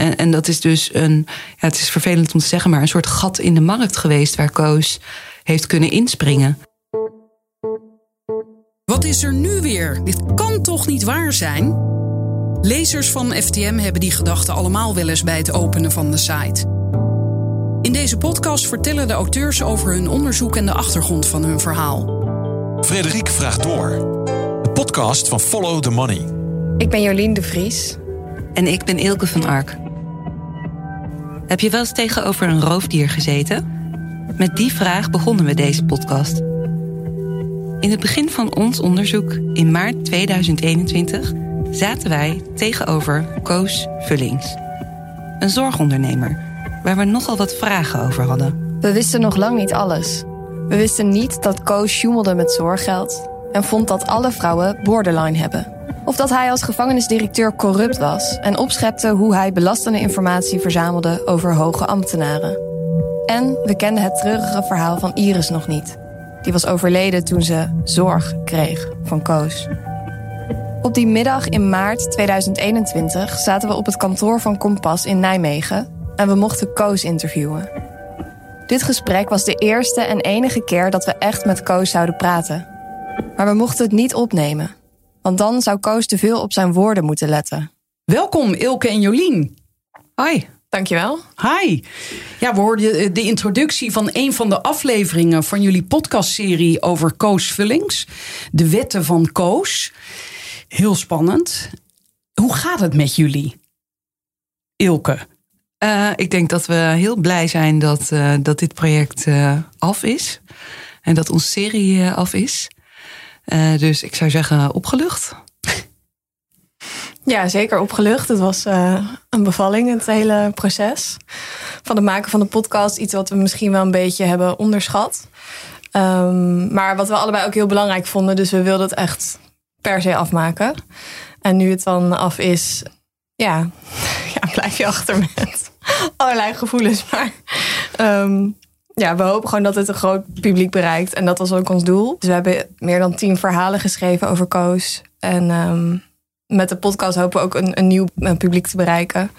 en, en dat is dus een, ja, het is vervelend om te zeggen, maar een soort gat in de markt geweest waar Koos heeft kunnen inspringen. Wat is er nu weer? Dit kan toch niet waar zijn? Lezers van FTM hebben die gedachten allemaal wel eens bij het openen van de site. In deze podcast vertellen de auteurs over hun onderzoek en de achtergrond van hun verhaal. Frederik vraagt door. De podcast van Follow the Money. Ik ben Jolien de Vries. En ik ben Ilke van Ark. Heb je wel eens tegenover een roofdier gezeten? Met die vraag begonnen we deze podcast. In het begin van ons onderzoek in maart 2021 zaten wij tegenover Koos Vullings. Een zorgondernemer waar we nogal wat vragen over hadden. We wisten nog lang niet alles. We wisten niet dat Koos sjoemelde met zorggeld en vond dat alle vrouwen borderline hebben. Of dat hij als gevangenisdirecteur corrupt was en opschepte hoe hij belastende informatie verzamelde over hoge ambtenaren. En we kenden het treurige verhaal van Iris nog niet. Die was overleden toen ze zorg kreeg van Koos. Op die middag in maart 2021 zaten we op het kantoor van Kompas in Nijmegen en we mochten Koos interviewen. Dit gesprek was de eerste en enige keer dat we echt met Koos zouden praten. Maar we mochten het niet opnemen, want dan zou Koos te veel op zijn woorden moeten letten. Welkom Ilke en Jolien. Hoi. Dankjewel. Hi. Ja, we hoorden de introductie van een van de afleveringen van jullie podcastserie over Koos Vullings. De wetten van Koos. Heel spannend. Hoe gaat het met jullie? Ilke. Uh, ik denk dat we heel blij zijn dat, uh, dat dit project uh, af is. En dat onze serie af is. Dus ik zou zeggen opgelucht. Ja, zeker opgelucht. Het was een bevalling, het hele proces. Van het maken van de podcast. Iets wat we misschien wel een beetje hebben onderschat. Um, maar wat we allebei ook heel belangrijk vonden. Dus we wilden het echt per se afmaken. En nu het dan af is, ja, ja blijf je achter met allerlei gevoelens. Maar um, ja, we hopen gewoon dat het een groot publiek bereikt. En dat was ook ons doel. Dus we hebben meer dan tien verhalen geschreven over Koos. En um, met de podcast hopen we ook een, een nieuw publiek te bereiken.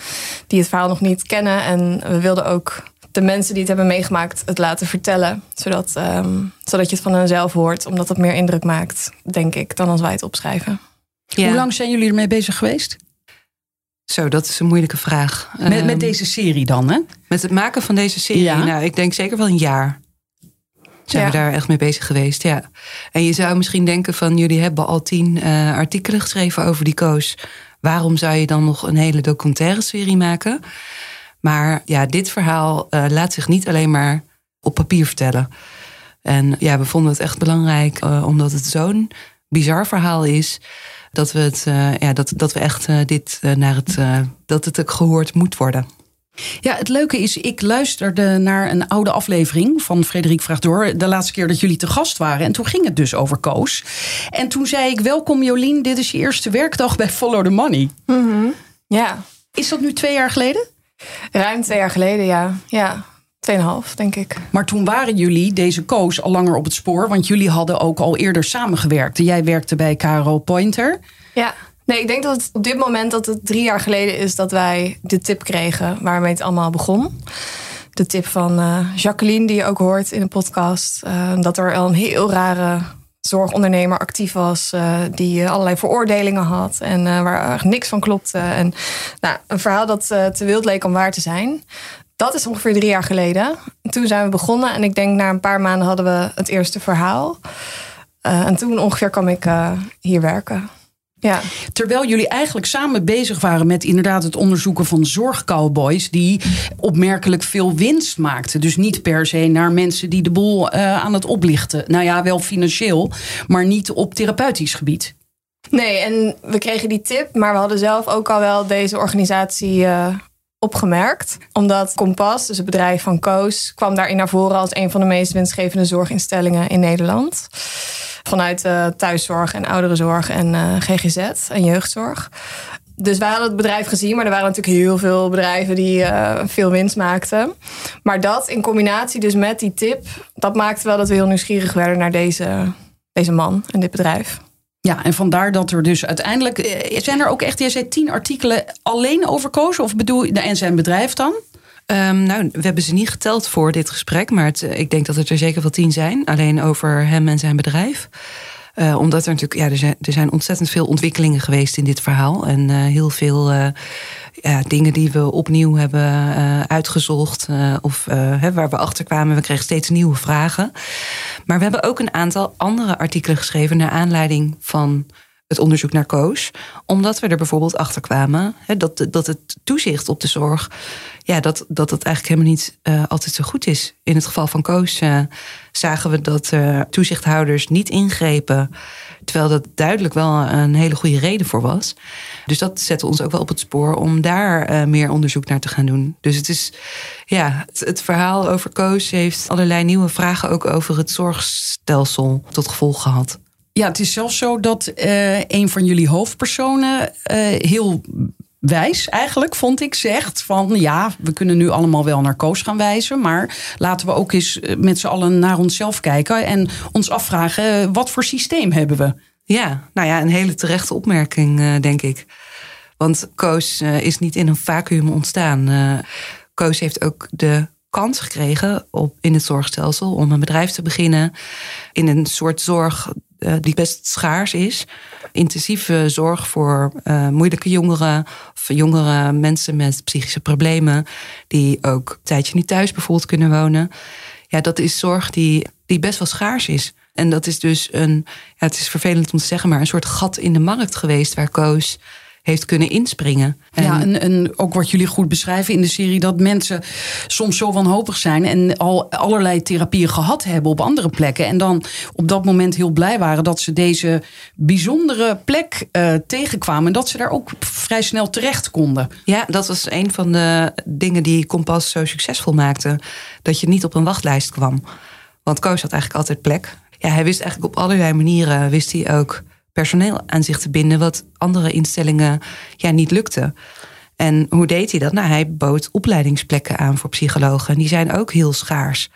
Die het verhaal nog niet kennen. En we wilden ook de mensen die het hebben meegemaakt het laten vertellen. Zodat, um, zodat je het van henzelf hoort. Omdat dat meer indruk maakt, denk ik, dan als wij het opschrijven. Ja. Hoe lang zijn jullie ermee bezig geweest? Zo, dat is een moeilijke vraag. Met, met deze serie dan, hè? Met het maken van deze serie? Ja. Nou, ik denk zeker wel een jaar. Zijn ja. we daar echt mee bezig geweest, ja. En je zou misschien denken van... jullie hebben al tien uh, artikelen geschreven over die koos. Waarom zou je dan nog een hele documentaire serie maken? Maar ja, dit verhaal uh, laat zich niet alleen maar op papier vertellen. En ja, we vonden het echt belangrijk, uh, omdat het zo'n bizar verhaal is dat we, het, uh, ja, dat, dat we echt uh, dit uh, naar het, dat het ook gehoord moet worden. Ja, het leuke is, ik luisterde naar een oude aflevering van Frederik Vraagt Door. De laatste keer dat jullie te gast waren. En toen ging het dus over Koos. En toen zei ik, welkom Jolien, dit is je eerste werkdag bij Follow the Money. Mm -hmm. Ja. Is dat nu twee jaar geleden? Ruim twee jaar geleden, ja. Ja, tweeënhalf, denk ik. Maar toen waren jullie, deze Koos, al langer op het spoor. Want jullie hadden ook al eerder samengewerkt. Jij werkte bij Caro Pointer. Ja. Nee, ik denk dat het op dit moment dat het drie jaar geleden is dat wij de tip kregen waarmee het allemaal begon. De tip van uh, Jacqueline, die je ook hoort in de podcast. Uh, dat er al een heel rare zorgondernemer actief was, uh, die allerlei veroordelingen had en waar niks van klopte. En nou, een verhaal dat te wild leek om waar te zijn. Dat is ongeveer drie jaar geleden. Toen zijn we begonnen en ik denk na een paar maanden hadden we het eerste verhaal. Uh, en toen ongeveer kwam ik uh, hier werken. Ja. Terwijl jullie eigenlijk samen bezig waren met inderdaad het onderzoeken van zorgcowboys die opmerkelijk veel winst maakten. Dus niet per se naar mensen die de boel uh, aan het oplichten. Nou ja, wel financieel, maar niet op therapeutisch gebied. Nee, en we kregen die tip, maar we hadden zelf ook al wel deze organisatie opgemerkt. Omdat Kompas, dus het bedrijf van Koos, kwam daarin naar voren als een van de meest winstgevende zorginstellingen in Nederland. Vanuit uh, thuiszorg en ouderenzorg en uh, GGZ en jeugdzorg. Dus wij hadden het bedrijf gezien, maar er waren natuurlijk heel veel bedrijven die uh, veel winst maakten. Maar dat in combinatie dus met die tip, dat maakte wel dat we heel nieuwsgierig werden naar deze, deze man en dit bedrijf. Ja, en vandaar dat er dus uiteindelijk. eh, Zijn er ook echt, jij zei tien artikelen alleen over Koos? Of bedoel je, en zijn bedrijf dan? Ehm, nou, we hebben ze niet geteld voor dit gesprek, maar het, eh, ik denk dat het er zeker wel tien zijn. Alleen over hem en zijn bedrijf. Eh, omdat er natuurlijk, ja, er zijn, er zijn ontzettend veel ontwikkelingen geweest in dit verhaal. En eh, heel veel eh, ja, dingen die we opnieuw hebben uitgezocht. of waar we achter kwamen. We kregen steeds nieuwe vragen. Maar we hebben ook een aantal andere artikelen geschreven naar aanleiding van het onderzoek naar Koos. Omdat we er bijvoorbeeld achter kwamen dat, dat het toezicht op de zorg. Ja, dat, dat het eigenlijk helemaal niet eh, altijd zo goed is. In het geval van Koos eh, zagen we dat eh, toezichthouders niet ingrepen. Terwijl dat duidelijk wel een hele goede reden voor was. Dus dat zette ons ook wel op het spoor om daar meer onderzoek naar te gaan doen. Dus het is, ja, het, het verhaal over Koos heeft allerlei nieuwe vragen ook over het zorgstelsel tot gevolg gehad. Ja, het is zelfs zo dat eh, een van jullie hoofdpersonen eh, heel wijs eigenlijk, vond ik, zegt van ja, we kunnen nu allemaal wel naar Koos gaan wijzen, maar laten we ook eens eh, met z'n allen naar onszelf kijken en ons afvragen wat voor systeem hebben we? Ja, nou ja, een hele terechte opmerking, denk ik. Want Koos is niet in een vacuüm ontstaan. Koos heeft ook de kans gekregen op, in het zorgstelsel om een bedrijf te beginnen. In een soort zorg die best schaars is. Intensieve zorg voor eh, moeilijke jongeren. Of jongere mensen met psychische problemen. Die ook een tijdje niet thuis bijvoorbeeld kunnen wonen. Ja, dat is zorg die, die best wel schaars is. En dat is dus een, ja, het is vervelend om te zeggen, maar een soort gat in de markt geweest waar Koos heeft kunnen inspringen. En Ja, en, en ook wat jullie goed beschrijven in de serie, dat mensen soms zo wanhopig zijn en al allerlei therapieën gehad hebben op andere plekken. En dan op dat moment heel blij waren dat ze deze bijzondere plek eh, tegenkwamen. En dat ze daar ook vrij snel terecht konden. Ja, dat was een van de dingen die Kompas zo succesvol maakte. Dat je niet op een wachtlijst kwam. Want Koos had eigenlijk altijd plek. Ja, hij wist eigenlijk op allerlei manieren wist hij ook personeel aan zich te binden, wat andere instellingen ja, niet lukte. En hoe deed hij dat? Nou, hij bood opleidingsplekken aan voor psychologen. En die zijn ook heel schaars.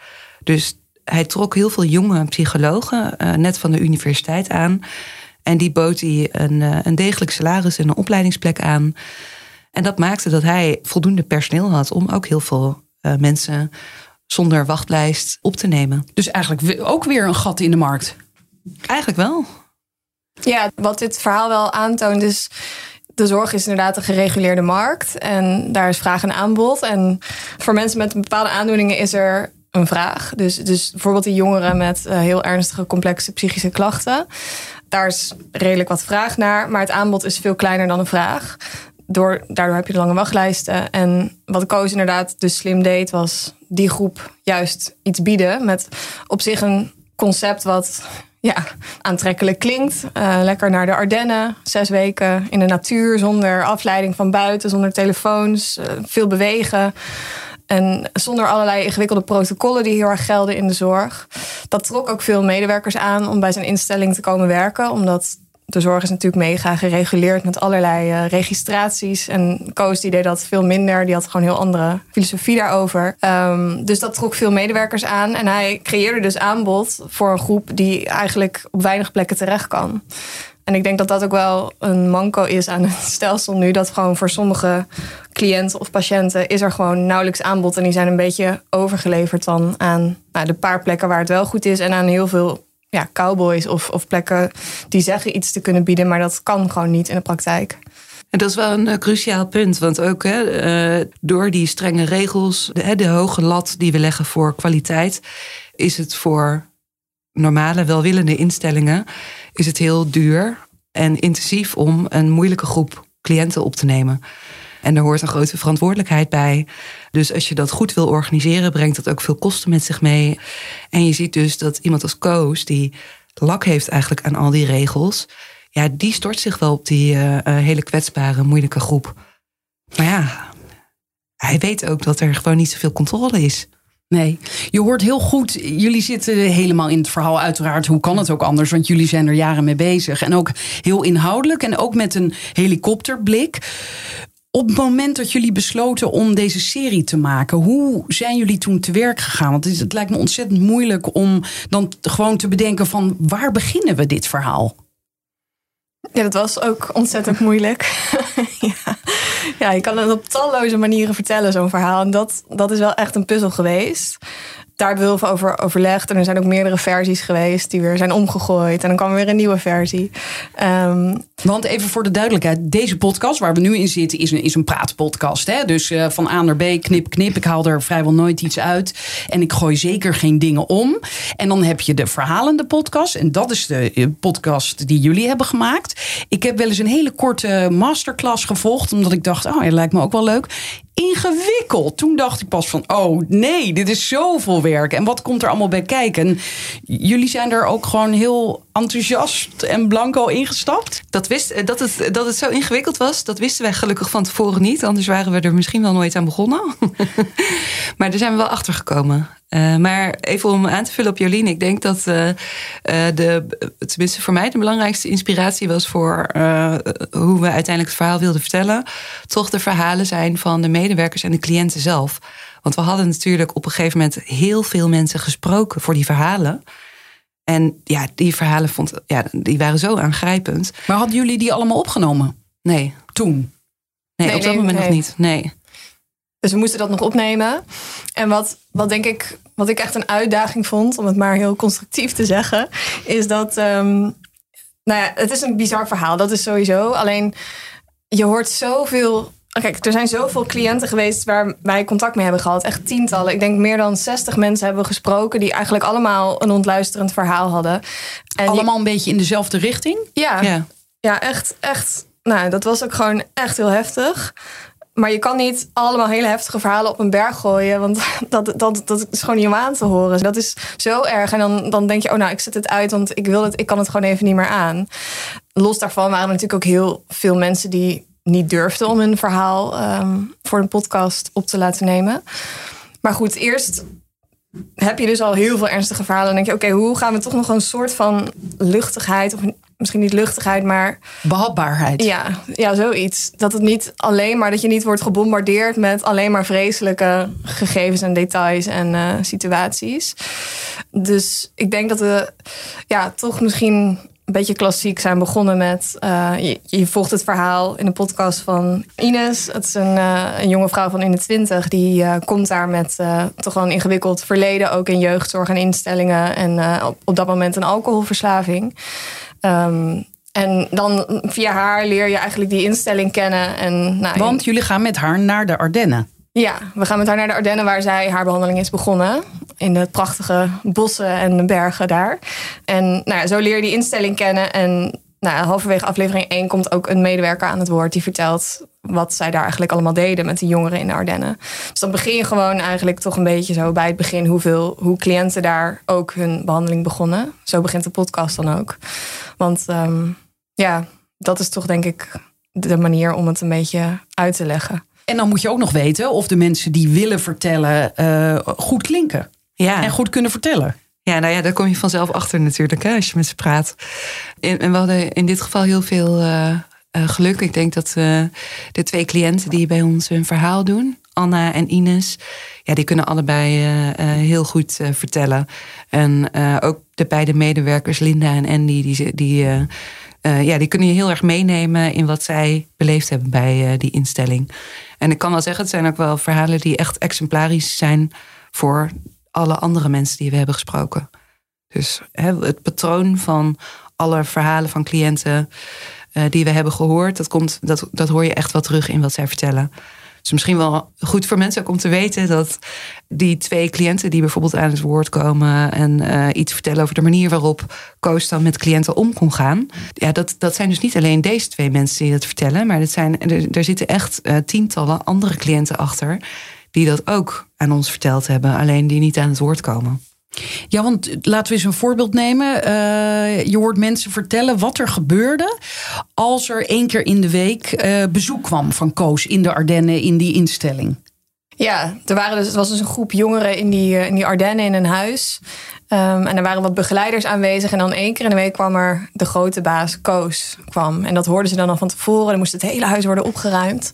Dus hij trok heel veel jonge psychologen, eh, net van de universiteit aan. En die bood hij een, eh, een degelijk salaris en een opleidingsplek aan. En dat maakte dat hij voldoende personeel had om ook heel veel eh, mensen zonder wachtlijst op te nemen. Dus eigenlijk ook weer een gat in de markt. Eigenlijk wel. Ja, wat dit verhaal wel aantoont is... de zorg is inderdaad een gereguleerde markt. En daar is vraag en aanbod. En voor mensen met bepaalde aandoeningen is er een vraag. Dus, dus bijvoorbeeld die jongeren met eh, heel ernstige, complexe psychische klachten. Daar is redelijk wat vraag naar. Maar het aanbod is veel kleiner dan de vraag. Door, daardoor heb je de lange wachtlijsten. En wat Koos inderdaad dus slim deed... was die groep juist iets bieden... met op zich een concept wat ja, aantrekkelijk klinkt. Eh, lekker naar de Ardennen, zes weken in de natuur... zonder afleiding van buiten, zonder telefoons, eh, veel bewegen... En zonder allerlei ingewikkelde protocollen die heel erg gelden in de zorg. Dat trok ook veel medewerkers aan om bij zijn instelling te komen werken. Omdat de zorg is natuurlijk mega gereguleerd met allerlei eh, registraties. En Koos die deed dat veel minder. Die had gewoon heel andere filosofie daarover. Ehm, dus dat trok veel medewerkers aan. En hij creëerde dus aanbod voor een groep die eigenlijk op weinig plekken terecht kan. En ik denk dat dat ook wel een manco is aan het stelsel nu. Dat gewoon voor sommige cliënten of patiënten is er gewoon nauwelijks aanbod. En die zijn een beetje overgeleverd dan aan nou, de paar plekken waar het wel goed is. En aan heel veel ja, cowboys of, of plekken die zeggen iets te kunnen bieden. Maar dat kan gewoon niet in de praktijk. En dat is wel een eh, cruciaal punt. Want ook hè, eh, door die strenge regels, de, de hoge lat die we leggen voor kwaliteit, is het voor normale, welwillende instellingen is het heel duur en intensief om een moeilijke groep cliënten op te nemen. En daar hoort een grote verantwoordelijkheid bij. Dus als je dat goed wil organiseren, brengt dat ook veel kosten met zich mee. En je ziet dus dat iemand als Koos, die lak heeft eigenlijk aan al die regels, ja, die stort zich wel op die eh, eh, hele kwetsbare, moeilijke groep. Maar ja, hij weet ook dat er gewoon niet zoveel controle is. Nee, je hoort heel goed. Jullie zitten helemaal in het verhaal, uiteraard. Hoe kan het ook anders? Want jullie zijn er jaren mee bezig. En ook heel inhoudelijk en ook met een helikopterblik. Op het moment dat jullie besloten om deze serie te maken, hoe zijn jullie toen te werk gegaan? Want het, lijkt me ontzettend moeilijk om dan gewoon te bedenken van waar beginnen we dit verhaal? Ja, dat was ook ontzettend moeilijk. ja. ja, je kan het op talloze manieren vertellen, zo'n verhaal. En dat, dat is wel echt een puzzel geweest daar hebben we heel veel over overlegd. En er zijn ook meerdere versies geweest die weer zijn omgegooid. En dan kwam er weer een nieuwe versie. Um, Want even voor de duidelijkheid: deze podcast waar we nu in zitten is een, is een praatpodcast. Hè? Dus uh, van A naar B, knip, knip. Ik haal er vrijwel nooit iets uit. En ik gooi zeker geen dingen om. En dan heb je de verhalende podcast. En dat is de eh, podcast die jullie hebben gemaakt. Ik heb wel eens een hele korte masterclass gevolgd. Omdat ik dacht, oh, het lijkt me ook wel leuk ingewikkeld. Toen dacht ik pas van, oh nee, dit is zoveel werk. En wat komt er allemaal bij kijken? jullie zijn er ook gewoon heel enthousiast en blanco ingestapt? Dat, wist, eh, dat, het, dat het zo ingewikkeld was, dat wisten wij gelukkig van tevoren niet. Anders waren we er misschien wel nooit aan begonnen. maar daar zijn we wel achter gekomen. Uh, maar even om aan te vullen op Jolien. Ik denk dat uh, de, tenminste voor mij de belangrijkste inspiratie was voor hoe we uiteindelijk het verhaal wilden vertellen. Toch de verhalen zijn van de medewerkers en de cliënten zelf. Want we hadden natuurlijk op een gegeven moment heel veel mensen gesproken voor die verhalen. En ja, die verhalen vond, ja, die waren zo aangrijpend. Maar hadden jullie die allemaal opgenomen? Nee. Toen? Nee, op dat moment nog niet. Nee. Dus we moesten dat nog opnemen. En wat, wat denk ik, wat ik echt een uitdaging vond, om het maar heel constructief te zeggen, is dat. Um, nou ja, het is een bizar verhaal, dat is sowieso. Alleen je hoort zoveel Kijk, er zijn zoveel cliënten geweest waar wij contact mee hebben gehad. Echt tientallen. Ik denk meer dan 60 mensen hebben gesproken. die eigenlijk allemaal een ontluisterend verhaal hadden. En allemaal een beetje in dezelfde richting? Ja, ja. ja echt, echt. Nou, dat was ook gewoon echt heel heftig. Maar je kan niet allemaal hele heftige verhalen op een berg gooien. Want dat, dat, dat is gewoon niet om aan te horen. Dat is zo erg. En dan, dan denk je, oh nou, ik zet het uit, want ik wil het, ik kan het gewoon even niet meer aan. Los daarvan waren er natuurlijk ook heel veel mensen die niet durfde om een verhaal ehm, voor een podcast op te laten nemen. Maar goed, eerst heb je dus al heel veel ernstige verhalen. En denk je, oké, hoe gaan we toch nog een soort van luchtigheid, of misschien niet luchtigheid, maar. Behapbaarheid. Ja, ja, zoiets. Dat het niet alleen maar, dat je niet wordt gebombardeerd met alleen maar vreselijke gegevens en details en uh, situaties. Dus ik denk dat we ja, toch misschien een beetje klassiek zijn begonnen met... Uh, je, je, volgt het verhaal in de podcast van Ines. Het is een, uh, een jonge vrouw van in de twintig. Die uh, komt daar met toch wel een ingewikkeld verleden... ook in jeugdzorg en instellingen. En op, op, dat moment een alcoholverslaving. Um, en dan via haar leer je eigenlijk die instelling kennen. En, nou, Want jullie gaan met haar naar de Ardennen. Ja, we gaan met haar naar de Ardennen waar zij haar behandeling is begonnen. In de prachtige bossen en de bergen daar. En nou ja, zo leer je die instelling kennen. En nou, halverwege aflevering 1 komt ook een medewerker aan het woord die vertelt wat zij daar eigenlijk allemaal deden met de jongeren in de Ardennen. Dus dan begin je gewoon eigenlijk toch een beetje zo bij het begin hoeveel, hoe cliënten daar ook hun behandeling begonnen. Zo begint de podcast dan ook. Want um, ja, dat is toch denk ik de manier om het een beetje uit te leggen. En dan moet je ook nog weten of de mensen die willen vertellen uh, goed klinken. Ja. En goed kunnen vertellen. Ja, nou ja, daar kom je vanzelf achter natuurlijk hè, als je met ze praat. En, we hadden in dit geval heel veel uh, uh, geluk. Ik denk dat de twee cliënten die bij ons hun verhaal doen, Anna en Ines, ja, die kunnen allebei heel goed vertellen. En ook de beide medewerkers, Linda en Andy, die, die uh, ja, die kunnen je heel erg meenemen in wat zij beleefd hebben bij uh, die instelling. En ik kan wel zeggen, het zijn ook wel verhalen die echt exemplarisch zijn voor alle andere mensen die we hebben gesproken. Dus hè, het patroon van alle verhalen van cliënten uh, die we hebben gehoord, dat, komt, dat, dat hoor je echt wel terug in wat zij vertellen is misschien wel goed voor mensen ook om te weten dat die twee cliënten die bijvoorbeeld aan het woord komen en uh, iets vertellen over de manier waarop Koos dan met cliënten om kon gaan. Ja, dat, dat zijn dus niet alleen deze twee mensen die dat vertellen, maar dat zijn, er, zitten echt uh, tientallen andere cliënten achter die dat ook aan ons verteld hebben, alleen die niet aan het woord komen. Ja, want laten we eens een voorbeeld nemen. Uh, je hoort mensen vertellen wat er gebeurde als er één keer in de week uh, bezoek kwam van Koos in de Ardennen in die instelling. Ja, er waren dus, het was dus een groep jongeren in die, eh, in die Ardennen in een huis. Um, en er waren wat begeleiders aanwezig. En dan één keer in de week kwam er de grote baas, Koos, kwam. En dat hoorden ze dan al van tevoren. Dan moest het hele huis worden opgeruimd.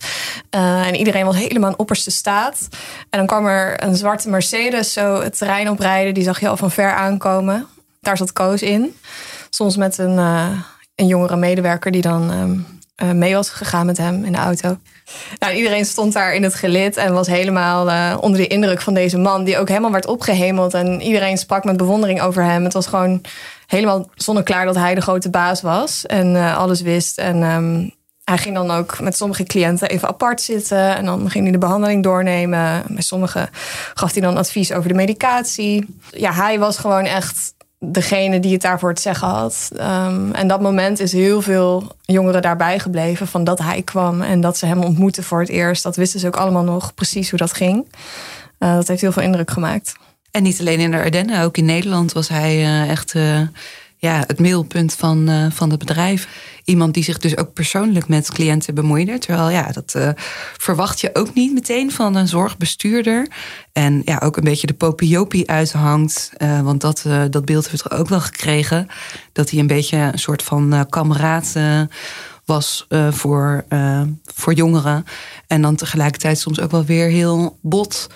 Uh, en iedereen was helemaal in opperste staat. En dan kwam er een zwarte Mercedes zo het terrein oprijden. Die zag je al van ver aankomen. Daar zat Koos in. Soms met een, uh, een jongere medewerker die dan ehm, eh, mee was gegaan met hem in de auto. Nou, iedereen stond daar in het gelid en was helemaal uh, onder de indruk van deze man, die ook helemaal werd opgehemeld. En iedereen sprak met bewondering over hem. Het was gewoon helemaal zonneklaar dat hij de grote baas was en uh, alles wist. En um, hij ging dan ook met sommige cliënten even apart zitten. En dan ging hij de behandeling doornemen. Bij sommigen gaf hij dan advies over de medicatie. Ja, hij was gewoon echt degene die het daarvoor te zeggen had. Um, en dat moment is heel veel jongeren daarbij gebleven van dat hij kwam en dat ze hem ontmoetten voor het eerst. Dat wisten ze ook allemaal nog precies hoe dat ging. Uh, dat heeft heel veel indruk gemaakt. En niet alleen in de Ardennen, ook in Nederland was hij uh, echt uh, ja, het middelpunt van, van het bedrijf. Iemand die zich dus ook persoonlijk met cliënten bemoeide. Terwijl ja, dat verwacht je ook niet meteen van een zorgbestuurder. En ja, ook een beetje de popiopie uithangt. want dat, dat beeld hebben we ook wel gekregen. Dat hij een beetje een soort van kameraad was voor, voor jongeren. En dan tegelijkertijd soms ook wel weer heel bot.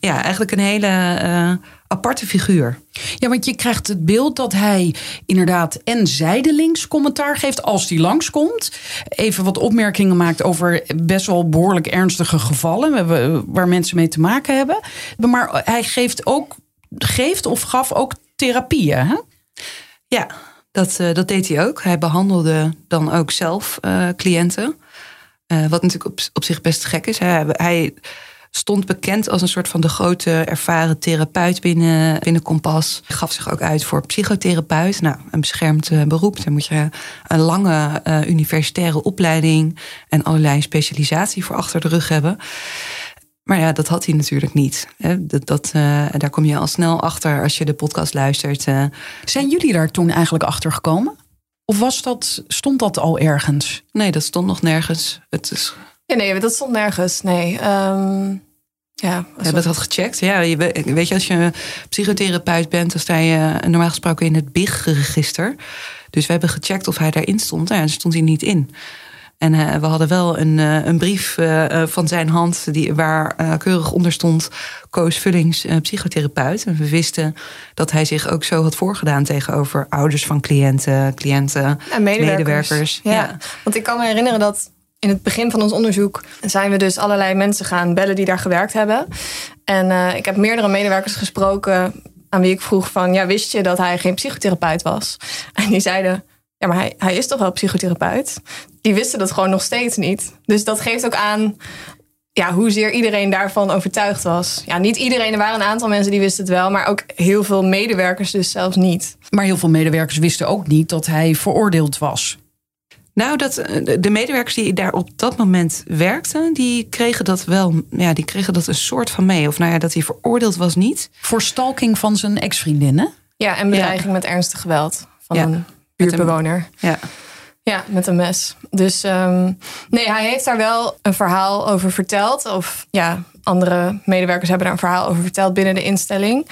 Ja, eigenlijk een hele aparte figuur. Ja, want je krijgt het beeld dat hij inderdaad en zijdelings commentaar geeft als hij langskomt. Even wat opmerkingen maakt over best wel behoorlijk ernstige gevallen waar mensen mee te maken hebben. Maar hij geeft ook, geeft of gaf ook therapieën. Hè? Ja, dat, uh, dat deed hij ook. Hij behandelde dan ook zelf uh, cliënten. Uh, wat natuurlijk op, op zich best gek is. Hij, hij, stond bekend als een soort van de grote ervaren therapeut binnen, binnen Kompas. Gaf zich ook uit voor psychotherapeut. Nou, een beschermd beroep. Dan moet je een lange universitaire opleiding en allerlei specialisatie voor achter de rug hebben. Maar ja, dat had hij natuurlijk niet. Dat, dat, uh, daar kom je al snel achter als je de podcast luistert. Zijn jullie daar toen eigenlijk achter gekomen? Of was dat, stond dat al ergens? Nee, dat stond nog nergens. Het is... ja, nee, dat stond nergens. Nee. Um, ja, we hebben dat gecheckt. Ja, je, weet je, als je psychotherapeut bent, dan sta je normaal gesproken in het BIG-register. Dus we hebben gecheckt of hij daarin stond. Nou, daar stond hij niet in. En uh, we hadden wel een, uh, een brief uh, van zijn hand die, waar keurig onder stond Koos Vullings, psychotherapeut. En we wisten dat hij zich ook zo had voorgedaan tegenover ouders van cliënten, cliënten, en medewerkers. medewerkers. Ja. ja, want ik kan me herinneren dat in het begin van ons onderzoek zijn we dus allerlei mensen gaan bellen die daar gewerkt hebben. En ik heb meerdere medewerkers gesproken aan wie ik vroeg van, ja, wist je dat hij geen psychotherapeut was? En die zeiden, ja, maar hij, hij is toch wel psychotherapeut? Die wisten dat gewoon nog steeds niet. Dus dat geeft ook aan ja, hoezeer iedereen daarvan overtuigd was. Ja, niet iedereen, er waren een aantal mensen die wisten het wel, maar ook heel veel medewerkers dus zelfs niet. Maar heel veel medewerkers wisten ook niet dat hij veroordeeld was. Nou, dat, de medewerkers die daar op dat moment werkten, die kregen dat wel, ja, die kregen dat een soort van mee. Of nou ja, dat hij veroordeeld was niet. Voor stalking van zijn ex-vriendinnen? Ja, en bedreiging ja. met ernstig geweld van ja. een buurtbewoner. Ja. Ja, met een mes. Dus um, nee, hij heeft daar wel een verhaal over verteld. Of ja, andere medewerkers hebben daar een verhaal over verteld binnen de instelling.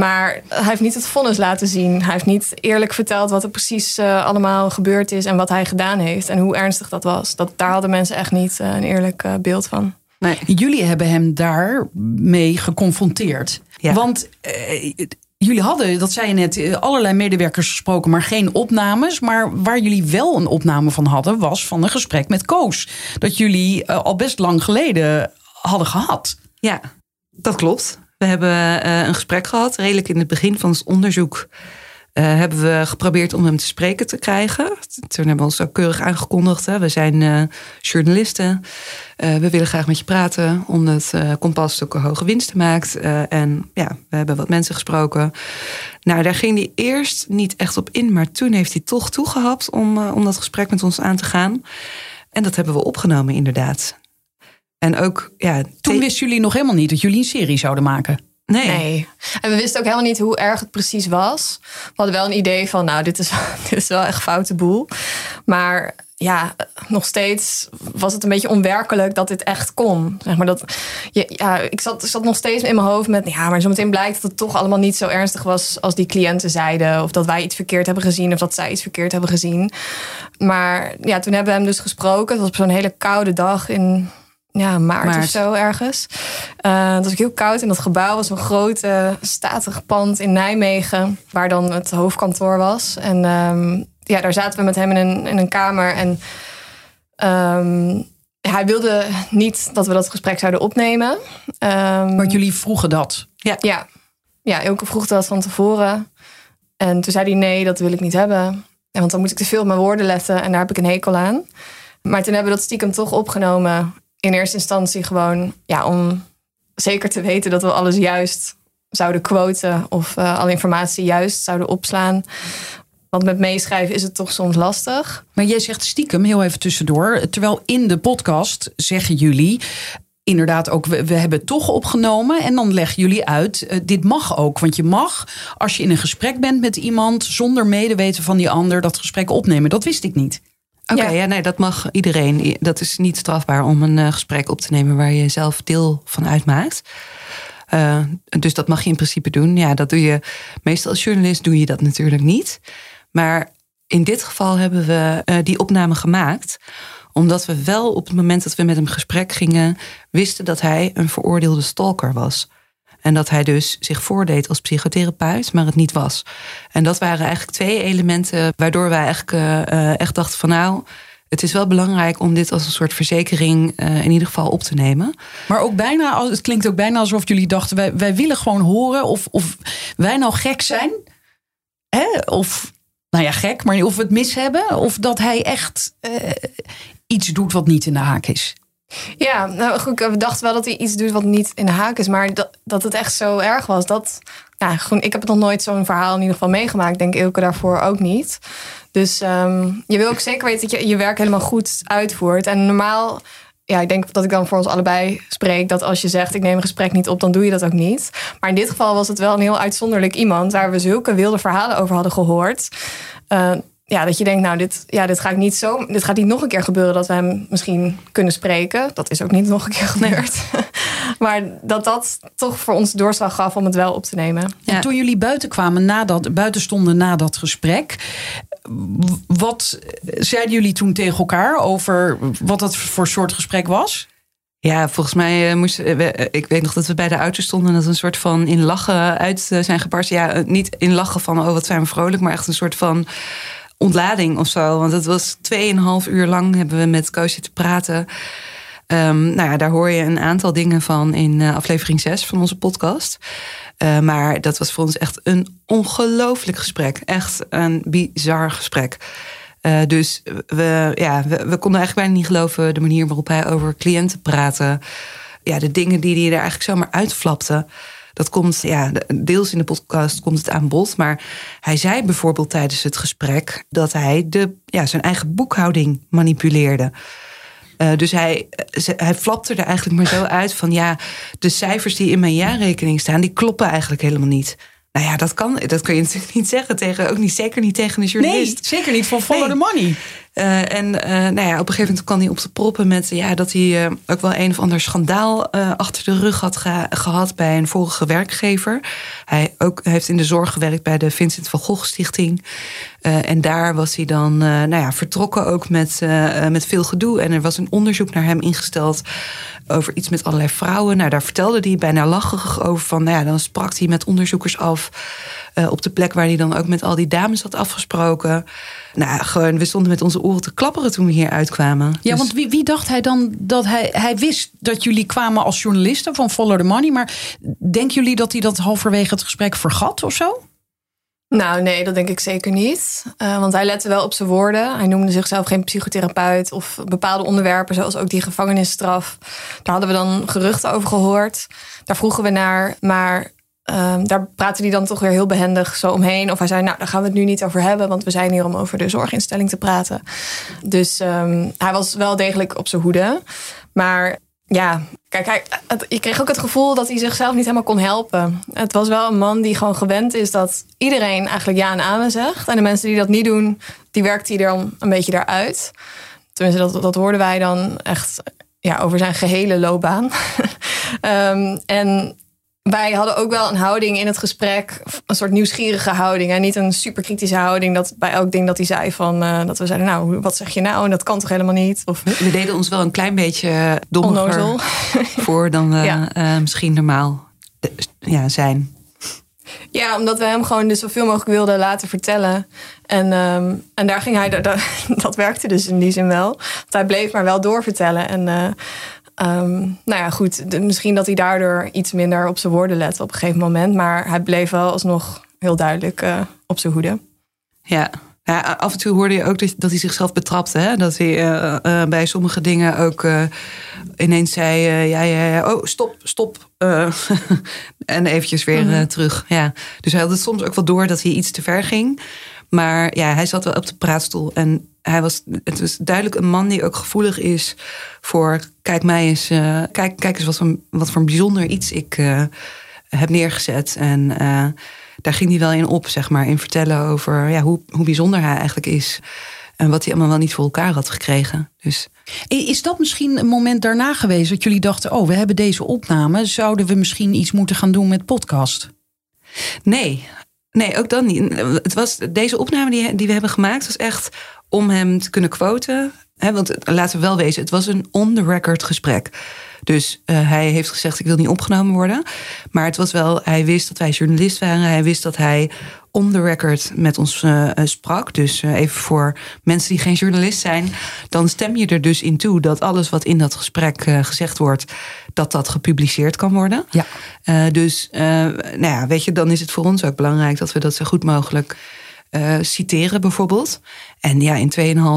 Maar hij heeft niet het vonnis laten zien. Hij heeft niet eerlijk verteld wat er precies uh, allemaal gebeurd is en wat hij gedaan heeft en hoe ernstig dat was. Dat, daar hadden mensen echt niet uh, een eerlijk uh, beeld van. Nee. Jullie hebben hem daarmee geconfronteerd. Ja. Want Jullie hadden, dat zei je net, allerlei medewerkers gesproken, maar geen opnames. Maar waar jullie wel een opname van hadden, was van een gesprek met Koos. Dat jullie uh, al best lang geleden hadden gehad. Ja, dat klopt. We hebben uh, een gesprek gehad, redelijk in het begin van ons onderzoek. Uh, hebben we geprobeerd om hem te spreken te krijgen. Toen hebben we ons ook keurig aangekondigd. Hè. We zijn uh, journalisten. We willen graag met je praten, omdat Kompas ook een hoge winsten maakt. en ja, we hebben wat mensen gesproken. Nou, daar ging hij eerst niet echt op in, maar toen heeft hij toch toegehapt om, om dat gesprek met ons aan te gaan. En dat hebben we opgenomen, inderdaad. En ook, ja. Toen wisten jullie nog helemaal niet dat jullie een serie zouden maken. Nee. nee. En we wisten ook helemaal niet hoe erg het precies was. We hadden wel een idee van, nou, dit is, dit is wel echt foute boel. Maar ja, nog steeds was het een beetje onwerkelijk dat dit echt kon. Zeg maar dat, ja, ik zat, zat nog steeds in mijn hoofd met, ja, maar zometeen blijkt dat het toch allemaal niet zo ernstig was als die cliënten zeiden. Of dat wij iets verkeerd hebben gezien of dat zij iets verkeerd hebben gezien. Maar ja, toen hebben we hem dus gesproken. Het was op zo'n hele koude dag in ja, maart, maart, of zo ergens. Uh, het was heel koud en dat gebouw was een grote statig pand in Nijmegen, waar dan het hoofdkantoor was. En um, ja, daar zaten we met hem in een, in een kamer. En ehm, hij wilde niet dat we dat gesprek zouden opnemen. Um, Want jullie vroegen dat? Ja. Ja, ja Ilke vroeg dat van tevoren. En toen zei hij nee, dat wil ik niet hebben. Want dan moet ik te veel op mijn woorden letten en daar heb ik een hekel aan. Maar toen hebben we dat stiekem toch opgenomen. In eerste instantie gewoon ja, om zeker te weten dat we alles juist zouden quoten of uh, alle informatie juist zouden opslaan. Want met meeschrijven is het toch soms lastig. Maar jij zegt stiekem, heel even tussendoor. Terwijl in de podcast zeggen jullie inderdaad ook, we, we, hebben toch opgenomen. En dan leggen jullie uit, uh, dit mag ook. Want je mag, als je in een gesprek bent met iemand, zonder medeweten van die ander, dat gesprek opnemen. Dat wist ik niet. Oké, okay, ja. ja. nee, dat mag iedereen. Dat is niet strafbaar om een uh, gesprek op te nemen waar je zelf deel van uitmaakt. Uh, dus dat mag je in principe doen. Ja, dat doe je meestal als journalist doe je dat natuurlijk niet. Maar in dit geval hebben we uh, die opname gemaakt omdat we wel op het moment dat we met hem gesprek gingen, wisten dat hij een veroordeelde stalker was. En dat hij dus zich voordeed als psychotherapeut, maar het niet was. En dat waren eigenlijk twee elementen waardoor wij eigenlijk uh, echt dachten van nou, het is wel belangrijk om dit als een soort verzekering uh, in ieder geval op te nemen. Maar ook bijna, het klinkt ook bijna alsof jullie dachten, wij, wij willen gewoon horen of, of wij nou gek zijn. Hè? Of, nou ja, gek, maar of we het mis hebben. Of dat hij echt uh, iets doet wat niet in de haak is. Ja, nou goed, we dachten wel dat hij iets doet wat niet in de haak is. Maar dat, dat het echt zo erg was, dat... Nou, ik heb nog nooit zo'n verhaal in ieder geval meegemaakt. Denk Ilke daarvoor ook niet. Dus um, je wil ook zeker weten dat je je werk helemaal goed uitvoert. En normaal, ja, ik denk dat ik dan voor ons allebei spreek... dat als je zegt, ik neem een gesprek niet op, dan doe je dat ook niet. Maar in dit geval was het wel een heel uitzonderlijk iemand... waar we zulke wilde verhalen over hadden gehoord... Uh, ja, dat je denkt, nou, dit, ja, dit, gaat niet zo, dit gaat niet nog een keer gebeuren dat we hem misschien kunnen spreken. Dat is ook niet nog een keer gebeurd. maar dat dat toch voor ons doorslag gaf om het wel op te nemen. Ja. En toen jullie buiten kwamen, na dat, buiten stonden na dat gesprek. Wat zeiden jullie toen tegen elkaar over wat dat voor soort gesprek was? Ja, volgens mij uh, moesten we. Uh, ik weet nog dat we bij de auto stonden en dat we een soort van in lachen uit zijn gebarsten. Ja, niet in lachen van oh wat zijn we vrolijk, maar echt een soort van ontlading of zo. Want het was tweeënhalf uur lang hebben we met Koos te praten. Um, nou ja, daar hoor je een aantal dingen van in uh, aflevering 6 van onze podcast. Uh, maar dat was voor ons echt een ongelooflijk gesprek. Echt een bizar gesprek. Uh, dus we, ja, we, we, konden eigenlijk bijna niet geloven de manier waarop hij over cliënten praatte. Ja, de dingen die hij er eigenlijk zomaar uitflapte. Dat komt, ja, deels in de podcast komt het aan bod. Maar hij zei bijvoorbeeld tijdens het gesprek dat hij de, ja, zijn eigen boekhouding manipuleerde. Uh, dus hij, hij flapte er eigenlijk maar zo uit van ja, de cijfers die in mijn jaarrekening staan, die kloppen eigenlijk helemaal niet. Nou ja, dat kan, dat kun je natuurlijk niet zeggen tegen, ook niet, zeker niet tegen een journalist. Nee, zeker niet van follow nee. the money. Uh, en uh, nou ja, op een gegeven moment kwam hij op de proppen met ja, dat hij uh, ook wel een of ander schandaal achter de rug had ge gehad bij een vorige werkgever. Hij ook, heeft in de zorg gewerkt bij de Vincent van Gogh Stichting. en daar was hij dan nou ja, vertrokken ook met, met veel gedoe. En er was een onderzoek naar hem ingesteld over iets met allerlei vrouwen. Nou, daar vertelde hij bijna lachig over van, nou ja, dan sprak hij met onderzoekers af op de plek waar hij dan ook met al die dames had afgesproken. Nou, gewoon, we stonden met onze oren te klapperen toen we hier uitkwamen. Ja, dus... want wie, wie, dacht hij dan dat hij... Hij wist dat jullie kwamen als journalisten van Follow the Money. Maar denken jullie dat hij dat halverwege het gesprek vergat of zo? Nou, nee, dat denk ik zeker niet. Uh, want hij lette wel op zijn woorden. Hij noemde zichzelf geen psychotherapeut of bepaalde onderwerpen, zoals ook die gevangenisstraf. Daar hadden we dan geruchten over gehoord. Daar vroegen we naar. Maar Um, daar praatte hij dan toch weer heel behendig zo omheen. Of hij zei, nou, daar gaan we het nu niet over hebben, want we zijn hier om over de zorginstelling te praten. Dus um, hij was wel degelijk op zijn hoede. Maar ja, kijk, hij, je kreeg ook het gevoel dat hij zichzelf niet helemaal kon helpen. Het was wel een man die gewoon gewend is dat iedereen eigenlijk ja en amen zegt. En de mensen die dat niet doen, die werkt hij dan een beetje daaruit. Tenminste, dat, dat hoorden wij dan echt ja, over zijn gehele loopbaan. um, en wij hadden ook wel een houding in het gesprek, een soort nieuwsgierige houding. En niet een superkritische houding dat bij elk ding dat hij zei van uh, dat we zeiden, nou, wat zeg je nou? En dat kan toch helemaal niet? Of, we deden ons wel een klein beetje dommer voor dan we ja. uh, misschien normaal ja, zijn. Ja, omdat we hem gewoon dus zoveel mogelijk wilden laten vertellen. En, ehm, en daar ging hij, dat, dat werkte dus in die zin wel. Want hij bleef maar wel doorvertellen. En uh, nou ja, goed, misschien dat hij daardoor iets minder op zijn woorden lette op een gegeven moment. Maar hij bleef wel alsnog heel duidelijk uh, op zijn hoede. Ja, ja, af en toe hoorde je ook dat, dat hij zichzelf betrapte. Hè? Dat hij uh, uh, bij sommige dingen ook ineens zei: ja, ja, ja, oh, stop, stop. en eventjes weer mm. terug. Ja. Dus hij had het soms ook wel door dat hij iets te ver ging. Maar ja, hij zat wel op de praatstoel. En hij was, het was duidelijk een man die ook gevoelig is voor: kijk, mij eens, kijk, kijk eens wat voor, wat voor een bijzonder iets ik heb neergezet. En daar ging hij wel in op, zeg maar, in vertellen over ja, hoe, hoe bijzonder hij eigenlijk is. En wat hij allemaal wel niet voor elkaar had gekregen. Dus. Is dat misschien een moment daarna geweest dat jullie dachten: oh, we hebben deze opname, zouden we misschien iets moeten gaan doen met podcast? Nee, nee, ook dan niet. Het was, deze opname die, die we hebben gemaakt, was echt om hem te kunnen quoten. Want laten we wel wezen, het was een on-the-record gesprek. Dus uh, hij heeft gezegd: Ik wil niet opgenomen worden. Maar het was wel, hij wist dat wij journalist waren. Hij wist dat hij on the record met ons uh, sprak. Dus uh, even voor mensen die geen journalist zijn. Dan stem je er dus in toe dat alles wat in dat gesprek gezegd wordt. dat dat gepubliceerd kan worden. Ja. dus nou ja, weet je, dan is het voor ons ook belangrijk dat we dat zo goed mogelijk uh, citeren bijvoorbeeld. En ja, in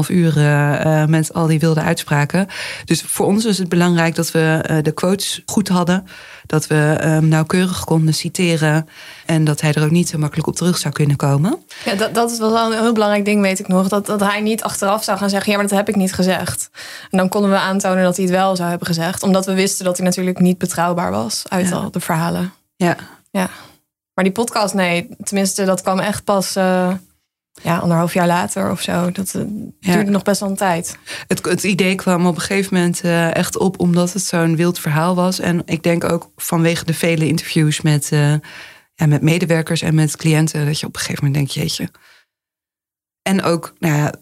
2,5 uur uh, met al die wilde uitspraken. Dus voor ons is het belangrijk dat we uh, de quotes goed hadden. Dat we um, nauwkeurig konden citeren. En dat hij er ook niet zo makkelijk op terug zou kunnen komen. Ja, dat, dat was wel een heel belangrijk ding, weet ik nog. Dat, dat hij niet achteraf zou gaan zeggen: Ja, maar dat heb ik niet gezegd. En dan konden we aantonen dat hij het wel zou hebben gezegd. Omdat we wisten dat hij natuurlijk niet betrouwbaar was uit ja. al de verhalen. Ja. ja. Maar die podcast, nee, tenminste, dat kwam echt pas uh, ja, anderhalf jaar later of zo. Dat uh, ja. duurde nog best wel een tijd. Het, het idee kwam op een gegeven moment uh, echt op omdat het zo'n wild verhaal was. En ik denk ook vanwege de vele interviews met, ja, met medewerkers en met cliënten, dat je op een gegeven moment denkt, jeetje. En ook, nou ja,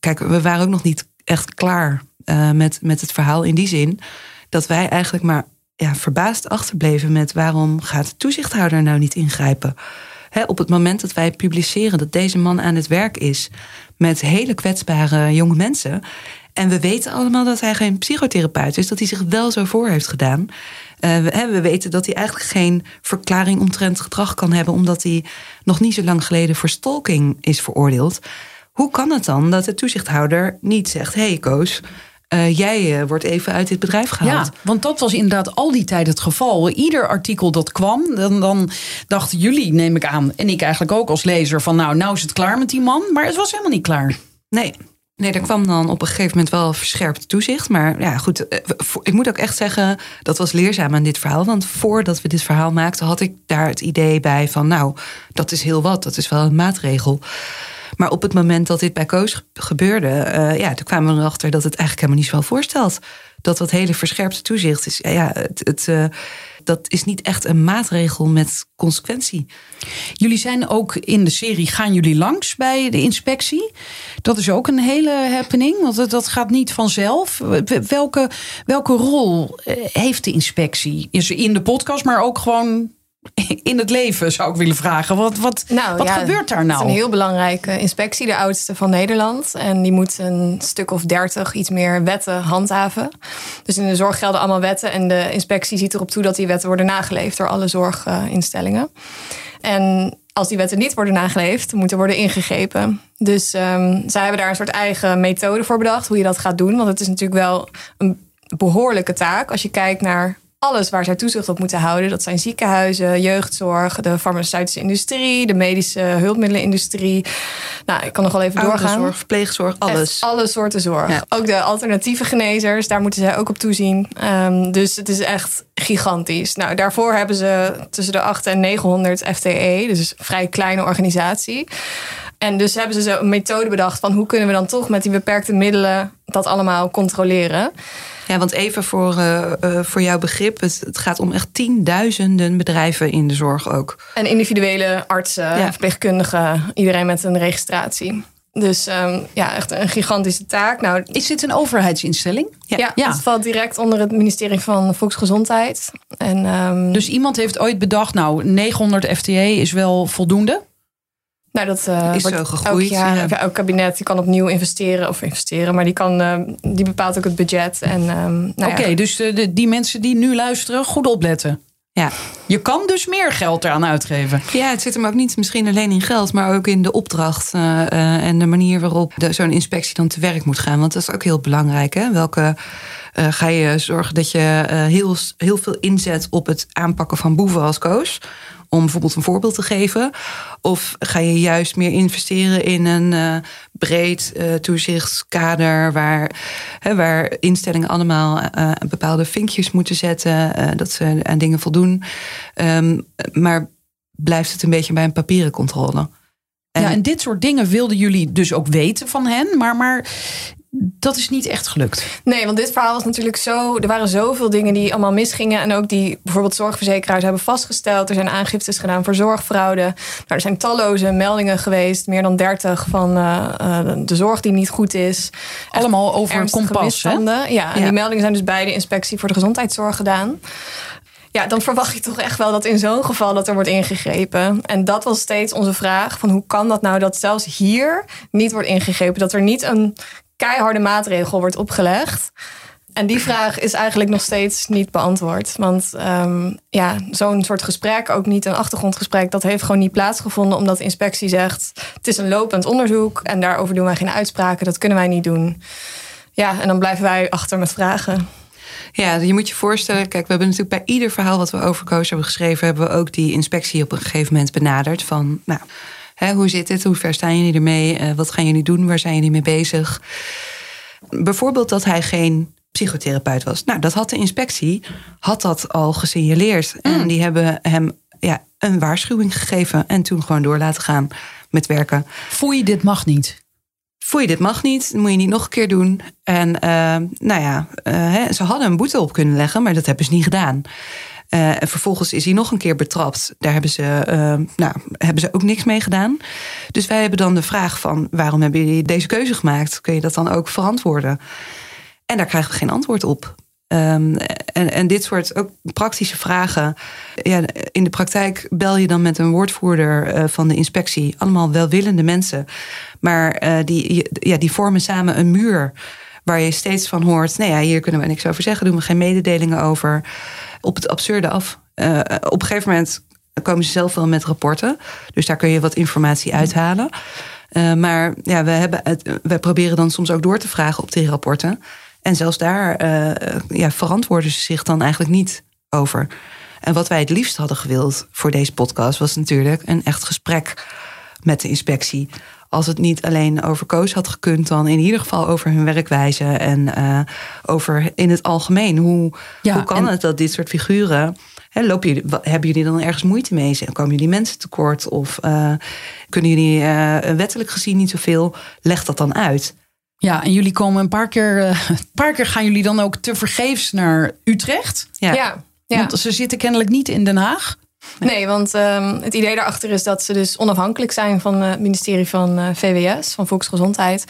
kijk, we waren ook nog niet echt klaar met, met het verhaal in die zin dat wij eigenlijk maar ja, verbaasd achterbleven met waarom gaat de toezichthouder nou niet ingrijpen. Op het moment dat wij publiceren dat deze man aan het werk is met hele kwetsbare jonge mensen. En we weten allemaal dat hij geen psychotherapeut is, dat hij zich wel zo voor heeft gedaan. Uh, we, we, weten dat hij eigenlijk geen verklaring omtrent gedrag kan hebben, omdat hij nog niet zo lang geleden voor stalking is veroordeeld. Hoe kan het dan dat de toezichthouder niet zegt: hé hey, Koos, uh, jij uh, wordt even uit dit bedrijf gehaald. Ja, want dat was inderdaad al die tijd het geval. Ieder artikel dat kwam, dan, dan dachten jullie, neem ik aan, en ik eigenlijk ook als lezer, van nou, nou is het klaar met die man. Maar het was helemaal niet klaar. Nee. Nee, er kwam dan op een gegeven moment wel verscherpt toezicht. Maar ja, goed, eh, ik moet ook echt zeggen, dat was leerzaam aan dit verhaal. Want voordat we dit verhaal maakten, had ik daar het idee bij van, nou, dat is heel wat, dat is wel een maatregel. Maar op het moment dat dit bij Koos gebeurde, uh, ja, toen kwamen we erachter dat het eigenlijk helemaal niet zo voorstelt. Dat dat hele verscherpte toezicht is. Ja, het, het uh, dat is niet echt een maatregel met consequentie. Jullie zijn ook in de serie Gaan jullie langs bij de inspectie? Dat is ook een hele happening, want dat gaat niet vanzelf. Welke, welke rol eh, heeft de inspectie? Is in de podcast, maar ook gewoon in het leven, zou ik willen vragen. Wat, wat, nou, wat gebeurt daar nou? Het is een heel belangrijke inspectie, de oudste van Nederland. En die moet een stuk of dertig iets meer wetten handhaven. Dus in de zorg gelden allemaal wetten. En de inspectie ziet erop toe dat die wetten worden nageleefd door alle zorginstellingen. En als die wetten niet worden nageleefd, moeten worden ingegrepen. Dus um, zij hebben daar een soort eigen methode voor bedacht, hoe je dat gaat doen. Want het is natuurlijk wel een behoorlijke taak als je kijkt naar alles waar zij toezicht op moeten houden. Dat zijn ziekenhuizen, jeugdzorg, de farmaceutische industrie, de medische hulpmiddelenindustrie. Nou, ik kan nog wel even doorgaan. Zorg, verpleegzorg, alles. Echt alle soorten zorg. Ook de alternatieve genezers, daar moeten zij ook op toezien. Um, dus het is echt gigantisch. Nou, daarvoor hebben ze tussen de 8 en 900 FTE, dus een vrij kleine organisatie. En dus hebben ze zo een methode bedacht van hoe kunnen we dan toch met die beperkte middelen dat allemaal controleren. Ja, want even voor, uh, uh, voor jouw begrip, het, het, gaat om echt tienduizenden bedrijven in de zorg ook. En individuele artsen, ja. verpleegkundigen, iedereen met een registratie. Dus um, ja, echt een gigantische taak. Nou, is dit een overheidsinstelling? Ja, ja, het valt direct onder het ministerie van Volksgezondheid. En, um, dus iemand heeft ooit bedacht, nou, 900 FTE is wel voldoende? Nou, dat uh, is zo gegroeid. Elk, jaar, ja. elk kabinet die kan opnieuw investeren of investeren, maar die, kan, uh, die bepaalt ook het budget. Um, nou Oké, dus de, die mensen die nu luisteren, goed opletten. Ja. Je kan dus meer geld eraan uitgeven. Ja, het zit hem ook niet misschien alleen in geld, maar ook in de opdracht uh, uh, en de manier waarop zo'n inspectie dan te werk moet gaan. Want dat is ook heel belangrijk. Hè? Welke uh, ga je zorgen dat je heel, heel veel inzet op het aanpakken van boeven als koos? Om bijvoorbeeld een voorbeeld te geven? Of ga je juist meer investeren in een uh, breed uh, toezichtskader waar, hè, waar instellingen allemaal uh, bepaalde vinkjes moeten zetten, dat ze aan dingen voldoen. Um, maar blijft het een beetje bij een papieren controle? En ja, en dit soort dingen wilden jullie dus ook weten van hen. Maar, maar dat is niet echt gelukt. Nee, want dit verhaal was natuurlijk zo. Er waren zoveel dingen die allemaal misgingen. En ook die bijvoorbeeld zorgverzekeraars hebben vastgesteld. Er zijn aangiftes gedaan voor zorgfraude. Nou, er zijn talloze meldingen geweest. Meer dan 30 van uh, de zorg die niet goed is. Allemaal over kompas. Hè? Ja, en ja. die meldingen zijn dus bij de inspectie voor de gezondheidszorg gedaan ja, dan verwacht je toch echt wel dat in zo'n geval dat er wordt ingegrepen. En dat was steeds onze vraag: van hoe kan dat nou dat zelfs hier niet wordt ingegrepen? Dat er niet een keiharde maatregel wordt opgelegd. En die vraag is eigenlijk nog steeds niet beantwoord. Want um, ja, zo'n soort gesprek, ook niet een achtergrondgesprek, dat heeft gewoon niet plaatsgevonden. Omdat de inspectie zegt: het is een lopend onderzoek en daarover doen wij geen uitspraken. Dat kunnen wij niet doen. Ja, en dan blijven wij achter met vragen. Ja, je moet je voorstellen, kijk, we hebben natuurlijk bij ieder verhaal wat we over hebben geschreven, hebben we ook die inspectie op een gegeven moment benaderd. Van, nou, hè, hoe zit het? Hoe ver staan jullie ermee? Uh, wat gaan jullie doen? Waar zijn jullie mee bezig? Bijvoorbeeld dat hij geen psychotherapeut was. Nou, dat had de inspectie, had dat al gesignaleerd. En mm. die hebben hem ja, een waarschuwing gegeven en toen gewoon door laten gaan met werken. Voel je dit mag niet? Voel je dit mag niet, dat moet je niet nog een keer doen. En uh, nou ja, uh, ze hadden een boete op kunnen leggen, maar dat hebben ze niet gedaan. Uh, en vervolgens is hij nog een keer betrapt. Daar hebben ze, nou, hebben ze ook niks mee gedaan. Dus wij hebben dan de vraag van... waarom hebben jullie deze keuze gemaakt? Kun je dat dan ook verantwoorden? En daar krijgen we geen antwoord op. Um, en, en dit soort ook praktische vragen. Ja, in de praktijk bel je dan met een woordvoerder uh, van de inspectie. Allemaal welwillende mensen. Maar uh, die, ja, die vormen samen een muur. Waar je steeds van hoort. Nee, ja, hier kunnen we niks over zeggen. Doen we geen mededelingen over. Op het absurde af. Uh, op een gegeven moment komen ze zelf wel met rapporten. Dus daar kun je wat informatie uithalen. Uh, maar ja, we, hebben het, we proberen dan soms ook door te vragen op die rapporten. En zelfs daar uh, ja, verantwoorden ze zich dan eigenlijk niet over. En wat wij het liefst hadden gewild voor deze podcast was natuurlijk een echt gesprek met de inspectie. Als het niet alleen over Koos had gekund, dan in ieder geval over hun werkwijze en uh, over in het algemeen. Hoe, ja, hoe kan het dat dit soort figuren. Hè, lopen jullie, hebben jullie dan ergens moeite mee? Komen jullie mensen tekort? Of uh, kunnen jullie uh, wettelijk gezien niet zoveel? Leg dat dan uit. Ja, en jullie komen een paar keer, een paar keer gaan jullie dan ook te vergeefs naar Utrecht. Ja. ja, Want ze zitten kennelijk niet in Den Haag. Nee, want um, het idee daarachter is dat ze dus onafhankelijk zijn van het ministerie van uh, VWS, van Volksgezondheid.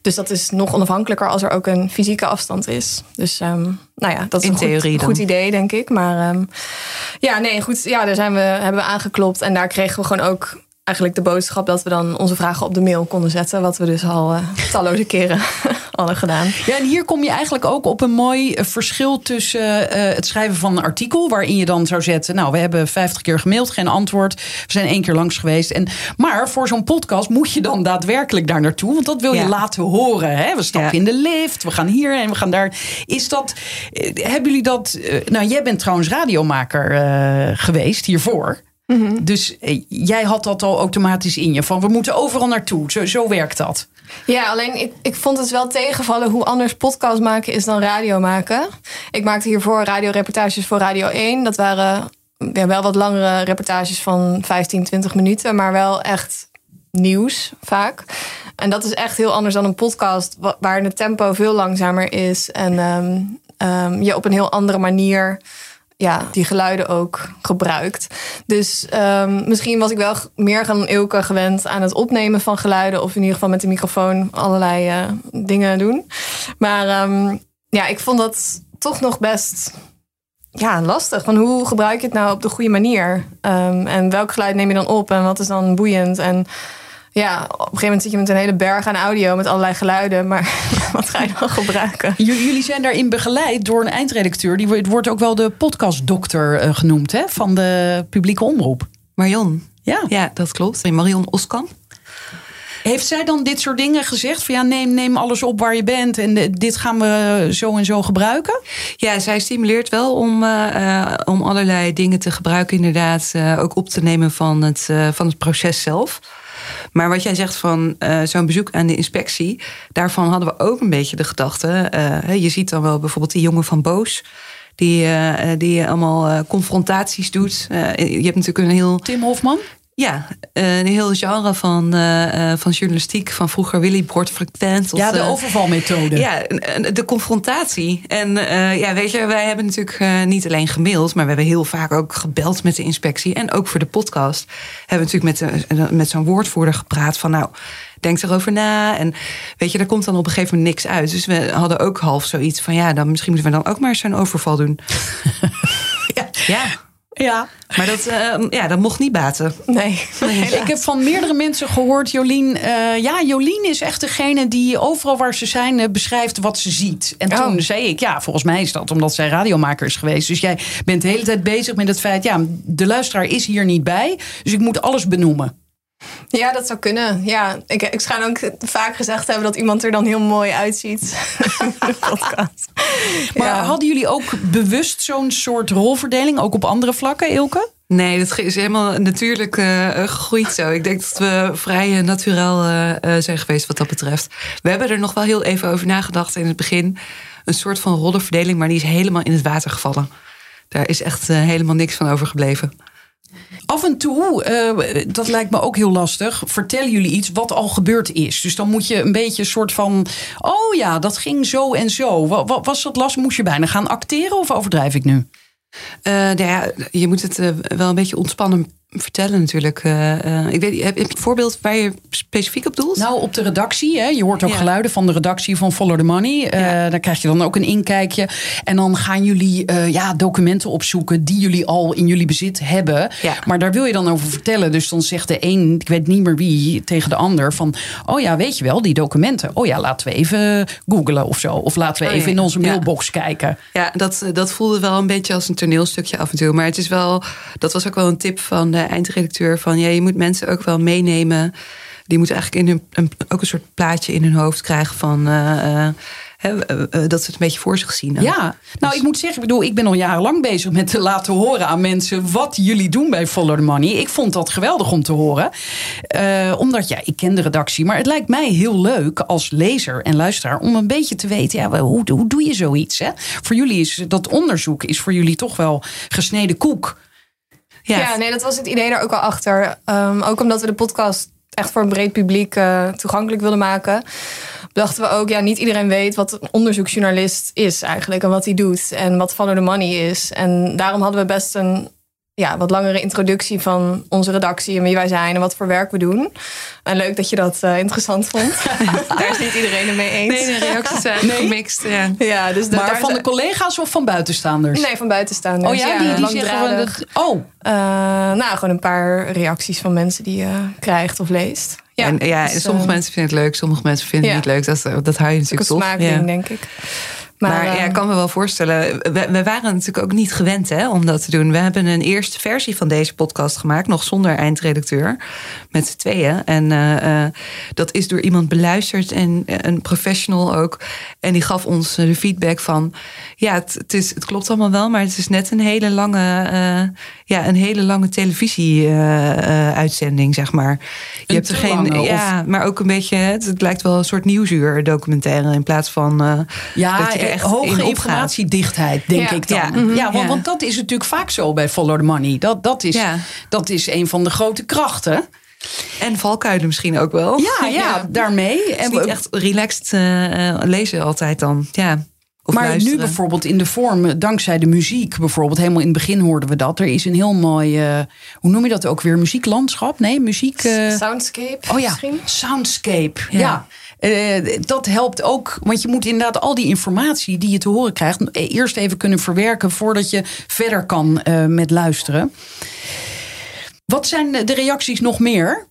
Dus dat is nog onafhankelijker als er ook een fysieke afstand is. Dus um, nou ja, dat is In een theorie goed, goed, idee, denk ik. Maar um, ja, nee, goed. Ja, daar zijn we, hebben we aangeklopt. En daar kregen we gewoon ook eigenlijk de boodschap dat we dan onze vragen op de mail konden zetten. Wat we dus al uh, talloze keren hadden gedaan. Ja, en hier kom je eigenlijk ook op een mooi eh, verschil tussen uh, het schrijven van een artikel. Waarin je dan zou zetten. Nou, we hebben 50 keer gemaild, geen antwoord. We zijn één keer langs geweest. En, maar voor zo'n podcast moet je dan daadwerkelijk daar naartoe. Want dat wil je laten horen. Hè? We stappen in de lift, we gaan hier en we gaan daar. Is dat. hebben jullie dat. nou, jij bent trouwens radiomaker geweest hiervoor. Mhm. Dus eh, jij had dat al automatisch in je. Van we moeten overal naartoe. Zo, zo werkt dat. Ja, alleen ik, ik vond het wel tegenvallen hoe anders podcast maken is dan radio maken. Ik maakte hiervoor radioreportages voor Radio 1. Dat waren ja, wel wat langere reportages van 15, 20 minuten. Maar wel echt nieuws vaak. En dat is echt heel anders dan een podcast waar het tempo veel langzamer is. En um, um, je op een heel andere manier ja, die geluiden ook gebruikt. Dus um, misschien was ik wel meer gaan Ilke gewend aan het opnemen van geluiden. Of in ieder geval met de microfoon allerlei uh, dingen doen. Maar um, ja, ik vond dat toch nog best ja, lastig. Van hoe gebruik je het nou op de goede manier? Um, en welk geluid neem je dan op? En wat is dan boeiend? En ja, op een gegeven moment zit je met een hele berg aan audio met allerlei geluiden. Maar wat ga je dan gebruiken? Jullie zijn daarin begeleid door een eindredacteur. Die wordt ook wel de podcastdokter uh, genoemd hè, van de publieke omroep. Marion. Ja, ja dat klopt. Marion Oskamp. Heeft zij dan dit soort dingen gezegd? Van ja, neem, neem alles op waar je bent en dit gaan we zo en zo gebruiken? Ja, zij stimuleert wel om, uh, om allerlei dingen te gebruiken, inderdaad. Uh, ook op te nemen van het, van het proces zelf. Maar wat jij zegt van uh, zo'n bezoek aan de inspectie, daarvan hadden we ook een beetje de gedachte. Uh, je ziet dan wel bijvoorbeeld die jongen van Boos. Die, uh, die allemaal confrontaties doet. je hebt natuurlijk een heel. Tim Hofman? Ja, een heel genre van, uh, van journalistiek van vroeger Willy Bord frequent. Ja, de overvalmethode. Ja, de confrontatie. En uh, ja, weet je, wij hebben natuurlijk niet alleen gemaild, maar we hebben heel vaak ook gebeld met de inspectie. En ook voor de podcast hebben we natuurlijk met, met zo'n woordvoerder gepraat van nou, denk erover na. En weet je, daar komt dan op een gegeven moment niks uit. Dus we hadden ook half zoiets van ja, dan misschien moeten we dan ook maar zo'n overval doen. ja. ja. Ja. Maar dat, uh, ja, dat mocht niet baten. Nee. ik heb van meerdere mensen gehoord, Jolien. Uh, ja, Jolien is echt degene die overal waar ze zijn uh, beschrijft wat ze ziet. En toen oh. zei ik, ja, volgens mij is dat omdat zij radiomaker is geweest. Dus jij bent de hele tijd bezig met het feit, ja, de luisteraar is hier niet bij. Dus ik moet alles benoemen. Ja, dat zou kunnen. Ja, ik, ik schijn ook vaak gezegd hebben dat iemand er dan heel mooi uitziet. podcast. Maar hadden jullie ook bewust zo'n soort rolverdeling, ook op andere vlakken, Ilke? Nee, dat is helemaal natuurlijk uh, gegroeid zo. Ik denk dat we vrij uh, natuurlijk uh, zijn geweest wat dat betreft. We hebben er nog wel heel even over nagedacht in het begin. Een soort van rollenverdeling, maar die is helemaal in het water gevallen. Daar is echt helemaal niks van overgebleven. Af en toe, uh, dat lijkt me ook heel lastig, vertellen jullie iets wat al gebeurd is. Dus dan moet je een beetje een soort van, oh ja, dat ging zo en zo. Wat, was dat last? Moest je bijna gaan acteren of overdrijf ik nu? Uh, nou ja, je moet het uh, wel een beetje ontspannen vertellen natuurlijk. Uh, ik weet, heb, je een voorbeeld waar je specifiek op doelt? Nou, op de redactie. Hè. Je hoort ook geluiden van de redactie van Follow the Money. Uh, Daar krijg je dan ook een inkijkje. En dan gaan jullie ja, documenten opzoeken die jullie al in jullie bezit hebben. Ja. Maar daar wil je dan over vertellen. Dus dan zegt de een, ik weet niet meer wie, tegen de ander van... oh ja, weet je wel, die documenten. Oh ja, laten we even googlen of zo. Of laten we oh, even in onze mailbox kijken. Ja, dat, dat voelde wel een beetje als een toneelstukje af en toe. Maar het is wel, dat was ook wel een tip van de eindredacteur van ja, je moet mensen ook wel meenemen. Die moeten eigenlijk in hun, een, ook een soort plaatje in hun hoofd krijgen van. Uh, dat ze het een beetje voor zich zien. Ja, nou dus- ik moet zeggen, ik bedoel, ik ben al jarenlang bezig met te laten horen aan mensen wat jullie doen bij Follow the Money. Ik vond dat geweldig om te horen. Uh, omdat ja, ik ken de redactie, maar het lijkt mij heel leuk als lezer en luisteraar om een beetje te weten, ja, hoe, hoe doe je zoiets? Hè? Voor jullie is dat onderzoek is voor jullie toch wel gesneden koek. Ja. nee, dat was het idee daar ook al achter. Um, ook omdat we de podcast echt voor een breed publiek uh, toegankelijk wilden maken. Dachten we ook, ja, niet iedereen weet wat een onderzoeksjournalist is eigenlijk. En wat hij doet. En wat Follow the Money is. En daarom hadden we best een ja, wat langere introductie van onze redactie en wie wij zijn en wat voor werk we doen. En leuk dat je dat uh, interessant vond. daar is niet iedereen het mee eens. Nee, de reacties zijn nee. gemixt. Ja. ja dus maar van de collega's of van buitenstaanders? Nee, van buitenstaanders. Oh ja, die, die zeggen dat. Oh. Uh, nou, gewoon een paar reacties van mensen die je krijgt of leest. Ja, en ja, dus, sommige uh, mensen vinden het leuk, sommige mensen vinden het niet leuk. Dat, dat hou je natuurlijk toch. Een smaakding, denk ik. Maar, ja, ik ehm, kan me wel voorstellen. We, we, waren natuurlijk ook niet gewend hè, om dat te doen. We hebben een eerste versie van deze podcast gemaakt, nog zonder eindredacteur, met z'n tweeën. En uh, dat is door iemand beluisterd en een professional ook. En die gaf ons de feedback van: ja, het, het, is, het klopt allemaal wel, maar het is net een hele lange, uh, ja, een hele lange televisie-uitzending, zeg maar. Je hebt er geen, ja, maar ook een beetje. Het, het, lijkt wel een soort nieuwsuur documentaire in plaats van. ja, dat je echt hoge informatiedichtheid, denk ik dan. Ja, ja, want, want, dat is natuurlijk vaak zo bij Follow the Money. Dat, dat, is, dat is een van de grote krachten. En valkuilen misschien ook wel. Ja, ja, daarmee. En niet echt relaxed uh, lezen altijd dan. Ja. Of maar luisteren. nu bijvoorbeeld in de vorm, dankzij de muziek bijvoorbeeld, helemaal in het begin hoorden we dat. Er is een heel mooi, eh, hoe noem je dat ook weer? Muzieklandschap? Nee, muziek. eh, Soundscape oh ja, misschien? soundscape. Ja. Ja. Eh, dat helpt ook, want je moet inderdaad al die informatie die je te horen krijgt, eerst even kunnen verwerken voordat je verder kan eh, met luisteren. Wat zijn de reacties nog meer?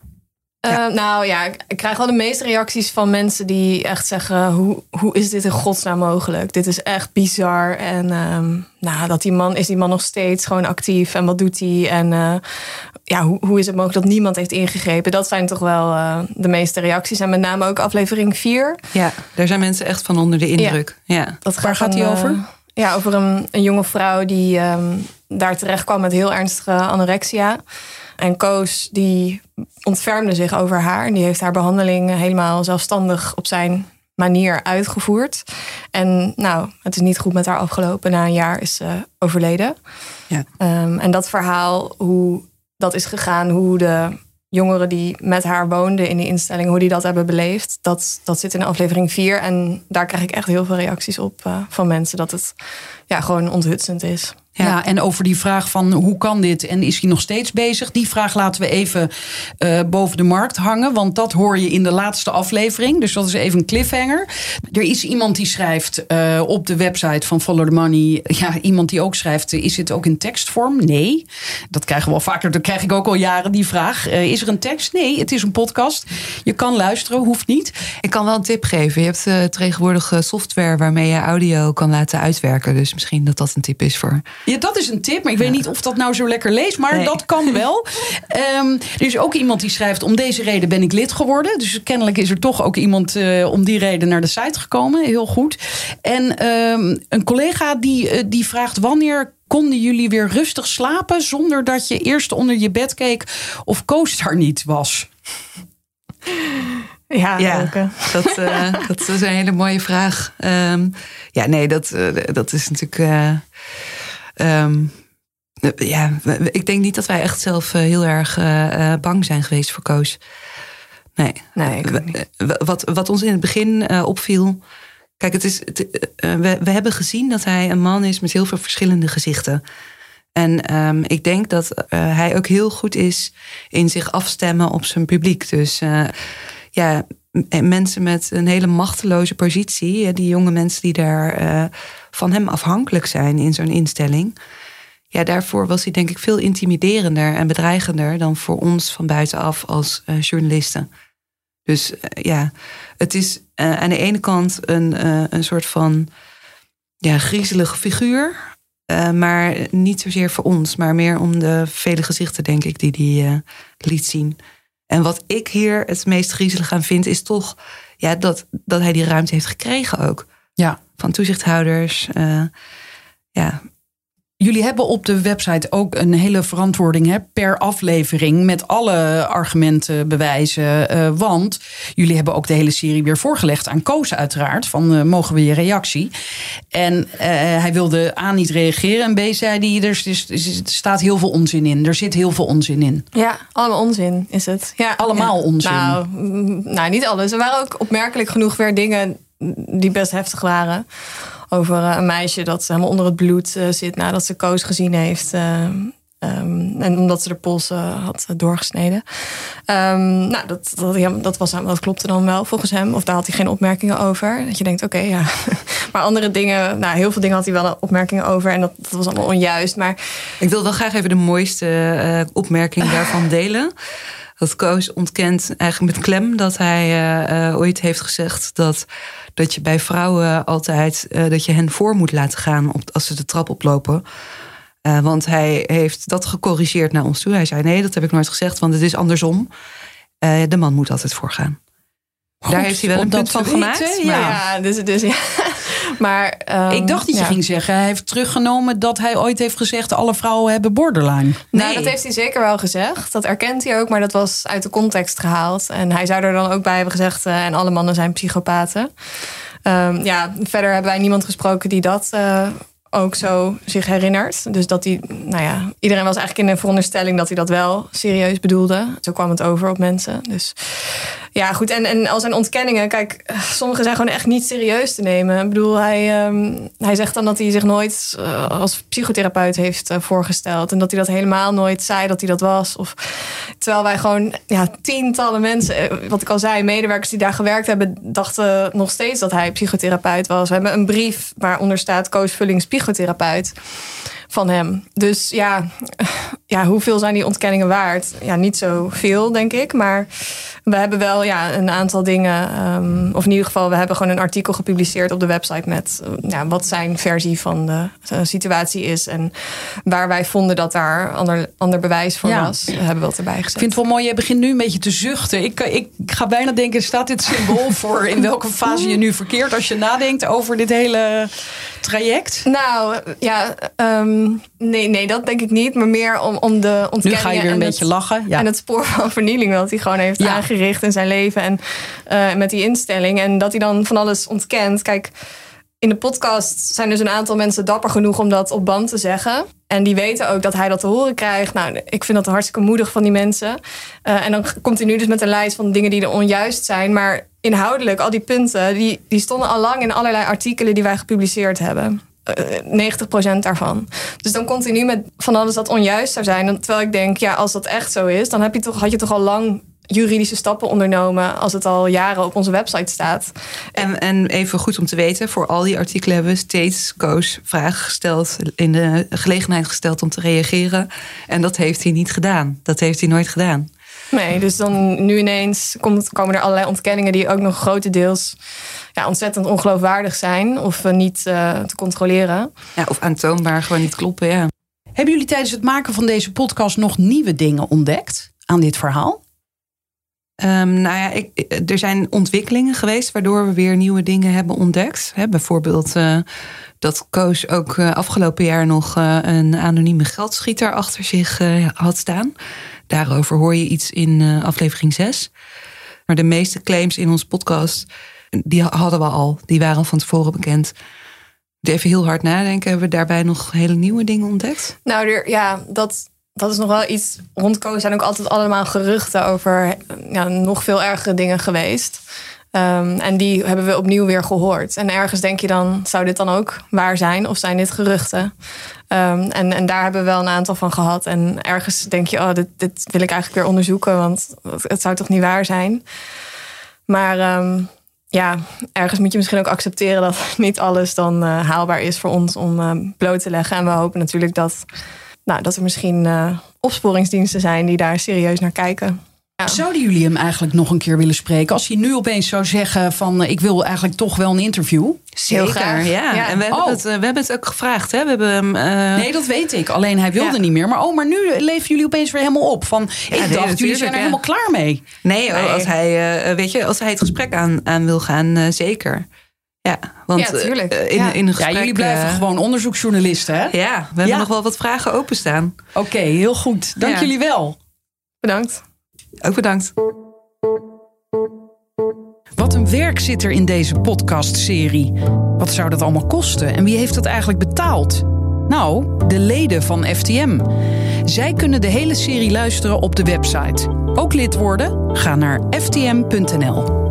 Eh, nou ja, ik, krijg wel de meeste reacties van mensen die echt zeggen: hoe, hoe is dit in godsnaam mogelijk? Dit is echt bizar. En ehm, nou, dat die man is die man nog steeds gewoon actief en wat doet hij? En eh, ja, hoe, hoe is het mogelijk dat niemand heeft ingegrepen? Dat zijn toch wel eh, de meeste reacties. En met name ook aflevering 4. Ja, daar zijn mensen echt van onder de indruk. Ja. Dat Waar gaat dan, die eh, over? ja, over een, een jonge vrouw die ehm, daar terecht kwam met heel ernstige anorexia. En Koos die ontfermde zich over haar. En die heeft haar behandeling helemaal zelfstandig op zijn manier uitgevoerd. En nou, het is niet goed met haar afgelopen. Na een jaar is ze overleden. Ja. Ehm, en dat verhaal, hoe dat is gegaan, hoe de jongeren die met haar woonden in die instelling, hoe die dat hebben beleefd, dat, dat zit in aflevering 4. En daar krijg ik echt heel veel reacties op eh, van mensen dat het ja, gewoon onthutsend is. Ja. en over die vraag van hoe kan dit en is hij nog steeds bezig? Die vraag laten we even eh, boven de markt hangen, want dat hoor je in de laatste aflevering. Dus dat is even een cliffhanger. Er is iemand die schrijft eh, op de website van Follow the Money, ja, iemand die ook schrijft, eh, is dit ook in tekstvorm? Nee. Dat krijgen we wel vaker, dat krijg ik ook al jaren die vraag. Is er een tekst? Nee, het is een podcast. Je kan luisteren, hoeft niet. Ik kan wel een tip geven. Je hebt tegenwoordig software waarmee je audio kan laten uitwerken. Dus misschien dat dat een tip is voor. Ja, dat is een tip, maar ik weet niet of dat nou zo lekker leest, maar Nee. dat kan wel. Ehm, er is ook iemand die schrijft: Om deze reden ben ik lid geworden. Dus kennelijk is er toch ook iemand eh, om die reden naar de site gekomen. Heel goed. En ehm, een collega die, eh, die vraagt: Wanneer konden jullie weer rustig slapen zonder dat je eerst onder je bed keek of Koos daar niet was? Ja, dat, eh, dat is een hele mooie vraag. Ehm, ja, nee, dat, dat is natuurlijk. Eh, ehm, eh, ja, ik denk niet dat wij echt zelf eh, heel erg eh, eh, bang zijn geweest voor Koos. Nee. Nee, Wat, wat ons in het begin opviel. Kijk, het is, het, we, we hebben gezien dat hij een man is met heel veel verschillende gezichten. En ehm, ik denk dat hij ook heel goed is in zich afstemmen op zijn publiek. Dus ja, mensen met een hele machteloze positie, die jonge mensen die daar van hem afhankelijk zijn in zo'n instelling. Ja, daarvoor was hij denk ik veel intimiderender en bedreigender dan voor ons van buitenaf als eh, journalisten. Dus eh, ja, het is eh, aan de ene kant een, een soort van ja, griezelige figuur. maar niet zozeer voor ons, maar meer om de vele gezichten, denk ik, die hij eh, liet zien. En wat ik hier het meest griezelig aan vind, is toch ja, dat, dat hij die ruimte heeft gekregen ook. Ja. Van toezichthouders. eh, ja, Jullie hebben op de website ook een hele verantwoording hè, per aflevering met alle argumenten, bewijzen. eh, want jullie hebben ook de hele serie weer voorgelegd aan Koos uiteraard. Van eh, mogen we je reactie? En hij wilde A niet reageren en B zei hij er, er staat heel veel onzin in. Er zit heel veel onzin in. Ja, allemaal onzin is het. Ja, Allemaal ja. onzin. Nou, mm, nou, niet alles. Er waren ook opmerkelijk genoeg weer dingen die best heftig waren. Over eh, een meisje dat helemaal onder het bloed eh, zit nadat ze Koos gezien heeft. eh, ehm, en omdat ze de pols had doorgesneden. Ehm, nou, dat, dat, ja, dat, was, dat klopte dan wel volgens hem. Of daar had hij geen opmerkingen over. Dat je denkt, oké, ja. Maar andere dingen, nou, heel veel dingen had hij wel opmerkingen over. En dat, dat was allemaal onjuist. Maar Ik wil wel graag even de mooiste eh, opmerking daarvan delen. Dat Koos ontkent eigenlijk met klem dat hij eh, eh, ooit heeft gezegd dat, dat je bij vrouwen altijd eh, dat je hen voor moet laten gaan op, als ze de trap oplopen. Want hij heeft dat gecorrigeerd naar ons toe. Hij zei: Nee, dat heb ik nooit gezegd, want het is andersom. De man moet altijd voorgaan. Daar heeft hij wel een punt van gemaakt. maar- ja, dus, dus ja. Maar, Ik dacht dat je ja. ging zeggen, hij heeft teruggenomen dat hij ooit heeft gezegd alle vrouwen hebben borderline. Nou, Nee. dat heeft hij zeker wel gezegd. Dat erkent hij ook, maar dat was uit de context gehaald. En hij zou er dan ook bij hebben gezegd... eh, en alle mannen zijn psychopaten. Ehm, ja, verder hebben wij niemand gesproken die dat eh, ook zo zich herinnert. Dus dat hij, nou ja, iedereen was eigenlijk in de veronderstelling... dat hij dat wel serieus bedoelde. Zo kwam het over op mensen. Dus Ja, goed. En, en al zijn ontkenningen, kijk, sommige zijn gewoon echt niet serieus te nemen. Ik bedoel, hij, ehm, hij zegt dan dat hij zich nooit uh, als psychotherapeut heeft uh, voorgesteld. En dat hij dat helemaal nooit zei dat hij dat was. Of, terwijl wij gewoon ja, tientallen mensen, wat ik al zei, medewerkers die daar gewerkt hebben, dachten nog steeds dat hij psychotherapeut was. We hebben een brief waaronder staat Koos Vullings psychotherapeut van hem. Dus ja, ja, hoeveel zijn die ontkenningen waard? Ja, niet zoveel, denk ik. Maar we hebben wel ja, een aantal dingen. Um, of in ieder geval, we hebben gewoon een artikel gepubliceerd op de website met ja, wat zijn versie van de uh, situatie is. En waar wij vonden dat daar ander, ander bewijs voor ja. was, hebben we wat erbij gezet. Ik vind het wel mooi, je begint nu een beetje te zuchten. Ik, ik ga bijna denken, staat dit symbool voor in welke fase je nu verkeert als je nadenkt over dit hele traject? Nou, ja, um, nee, nee, dat denk ik niet. Maar meer om, om de ontkenningen. Nu ga je weer een beetje het, lachen. Ja. En het spoor van vernieling dat hij gewoon heeft ja. aangericht in zijn leven. En uh, met die instelling. En dat hij dan van alles ontkent. Kijk, in de podcast zijn dus een aantal mensen dapper genoeg om dat op band te zeggen. En die weten ook dat hij dat te horen krijgt. Nou, ik vind dat hartstikke moedig van die mensen. Uh, en dan komt hij nu dus met een lijst van dingen die er onjuist zijn. Maar inhoudelijk, al die punten, die, die stonden al lang in allerlei artikelen die wij gepubliceerd hebben. Uh, 90% daarvan. Dus dan komt hij nu met van alles dat onjuist zou zijn. Terwijl ik denk, ja, als dat echt zo is, dan heb je toch, had je toch al lang juridische stappen ondernomen als het al jaren op onze website staat. En, en even goed om te weten, voor al die artikelen hebben we steeds Koos vragen gesteld, in de gelegenheid gesteld om te reageren. En dat heeft hij niet gedaan. Dat heeft hij nooit gedaan. Nee, dus dan nu ineens komt, komen er allerlei ontkenningen die ook nog grotendeels ja, ontzettend ongeloofwaardig zijn of uh, niet uh, te controleren. Ja, of aantoonbaar gewoon niet kloppen. Ja. Hebben jullie tijdens het maken van deze podcast nog nieuwe dingen ontdekt aan dit verhaal? Um, nou ja, ik, er zijn ontwikkelingen geweest waardoor we weer nieuwe dingen hebben ontdekt. He, bijvoorbeeld uh, dat Koos ook uh, afgelopen jaar nog uh, een anonieme geldschieter achter zich had staan. Daarover hoor je iets in aflevering 6. Maar de meeste claims in onze podcast, die hadden we al. Die waren al van tevoren bekend. Even heel hard nadenken, hebben we daarbij nog hele nieuwe dingen ontdekt? Nou, er, ja, dat dat is nog wel iets. Rond zijn ook altijd allemaal geruchten over ja, nog veel ergere dingen geweest. Um, en die hebben we opnieuw weer gehoord. En ergens denk je dan, zou dit dan ook waar zijn? Of zijn dit geruchten? Um, en, en daar hebben we wel een aantal van gehad. En ergens denk je, oh, dit, dit wil ik eigenlijk weer onderzoeken. Want het zou toch niet waar zijn? Maar um, ja, ergens moet je misschien ook accepteren dat niet alles dan uh, haalbaar is voor ons om bloot te leggen. En we hopen natuurlijk dat nou, dat er misschien uh, opsporingsdiensten zijn die daar serieus naar kijken. Ja. Zouden jullie hem eigenlijk nog een keer willen spreken? Als hij nu opeens zou zeggen van ik wil eigenlijk toch wel een interview. Zeker, ja. ja. En we hebben, oh. het, we hebben het ook gevraagd. Hè? We hebben hem, uh... Nee, dat weet ik. Alleen hij wilde ja. niet meer. Maar oh, maar nu leven jullie opeens weer helemaal op. Van, ik nee, dacht, jullie zijn er helemaal klaar mee. Nee, nee. Als, hij, uh, weet je, als hij het gesprek aan, aan wil gaan, uh, zeker. Ja, want ja, tuurlijk. Uh, in, in een gesprek, ja, jullie blijven uh, gewoon onderzoeksjournalisten, hè? Ja, we hebben ja. nog wel wat vragen openstaan. Oké, okay, heel goed. Dank jullie wel. Bedankt. Ook bedankt. Wat een werk zit er in deze podcastserie. Wat zou dat allemaal kosten en wie heeft dat eigenlijk betaald? Nou, de leden van FTM. Zij kunnen de hele serie luisteren op de website. Ook lid worden? Ga naar ftm.nl.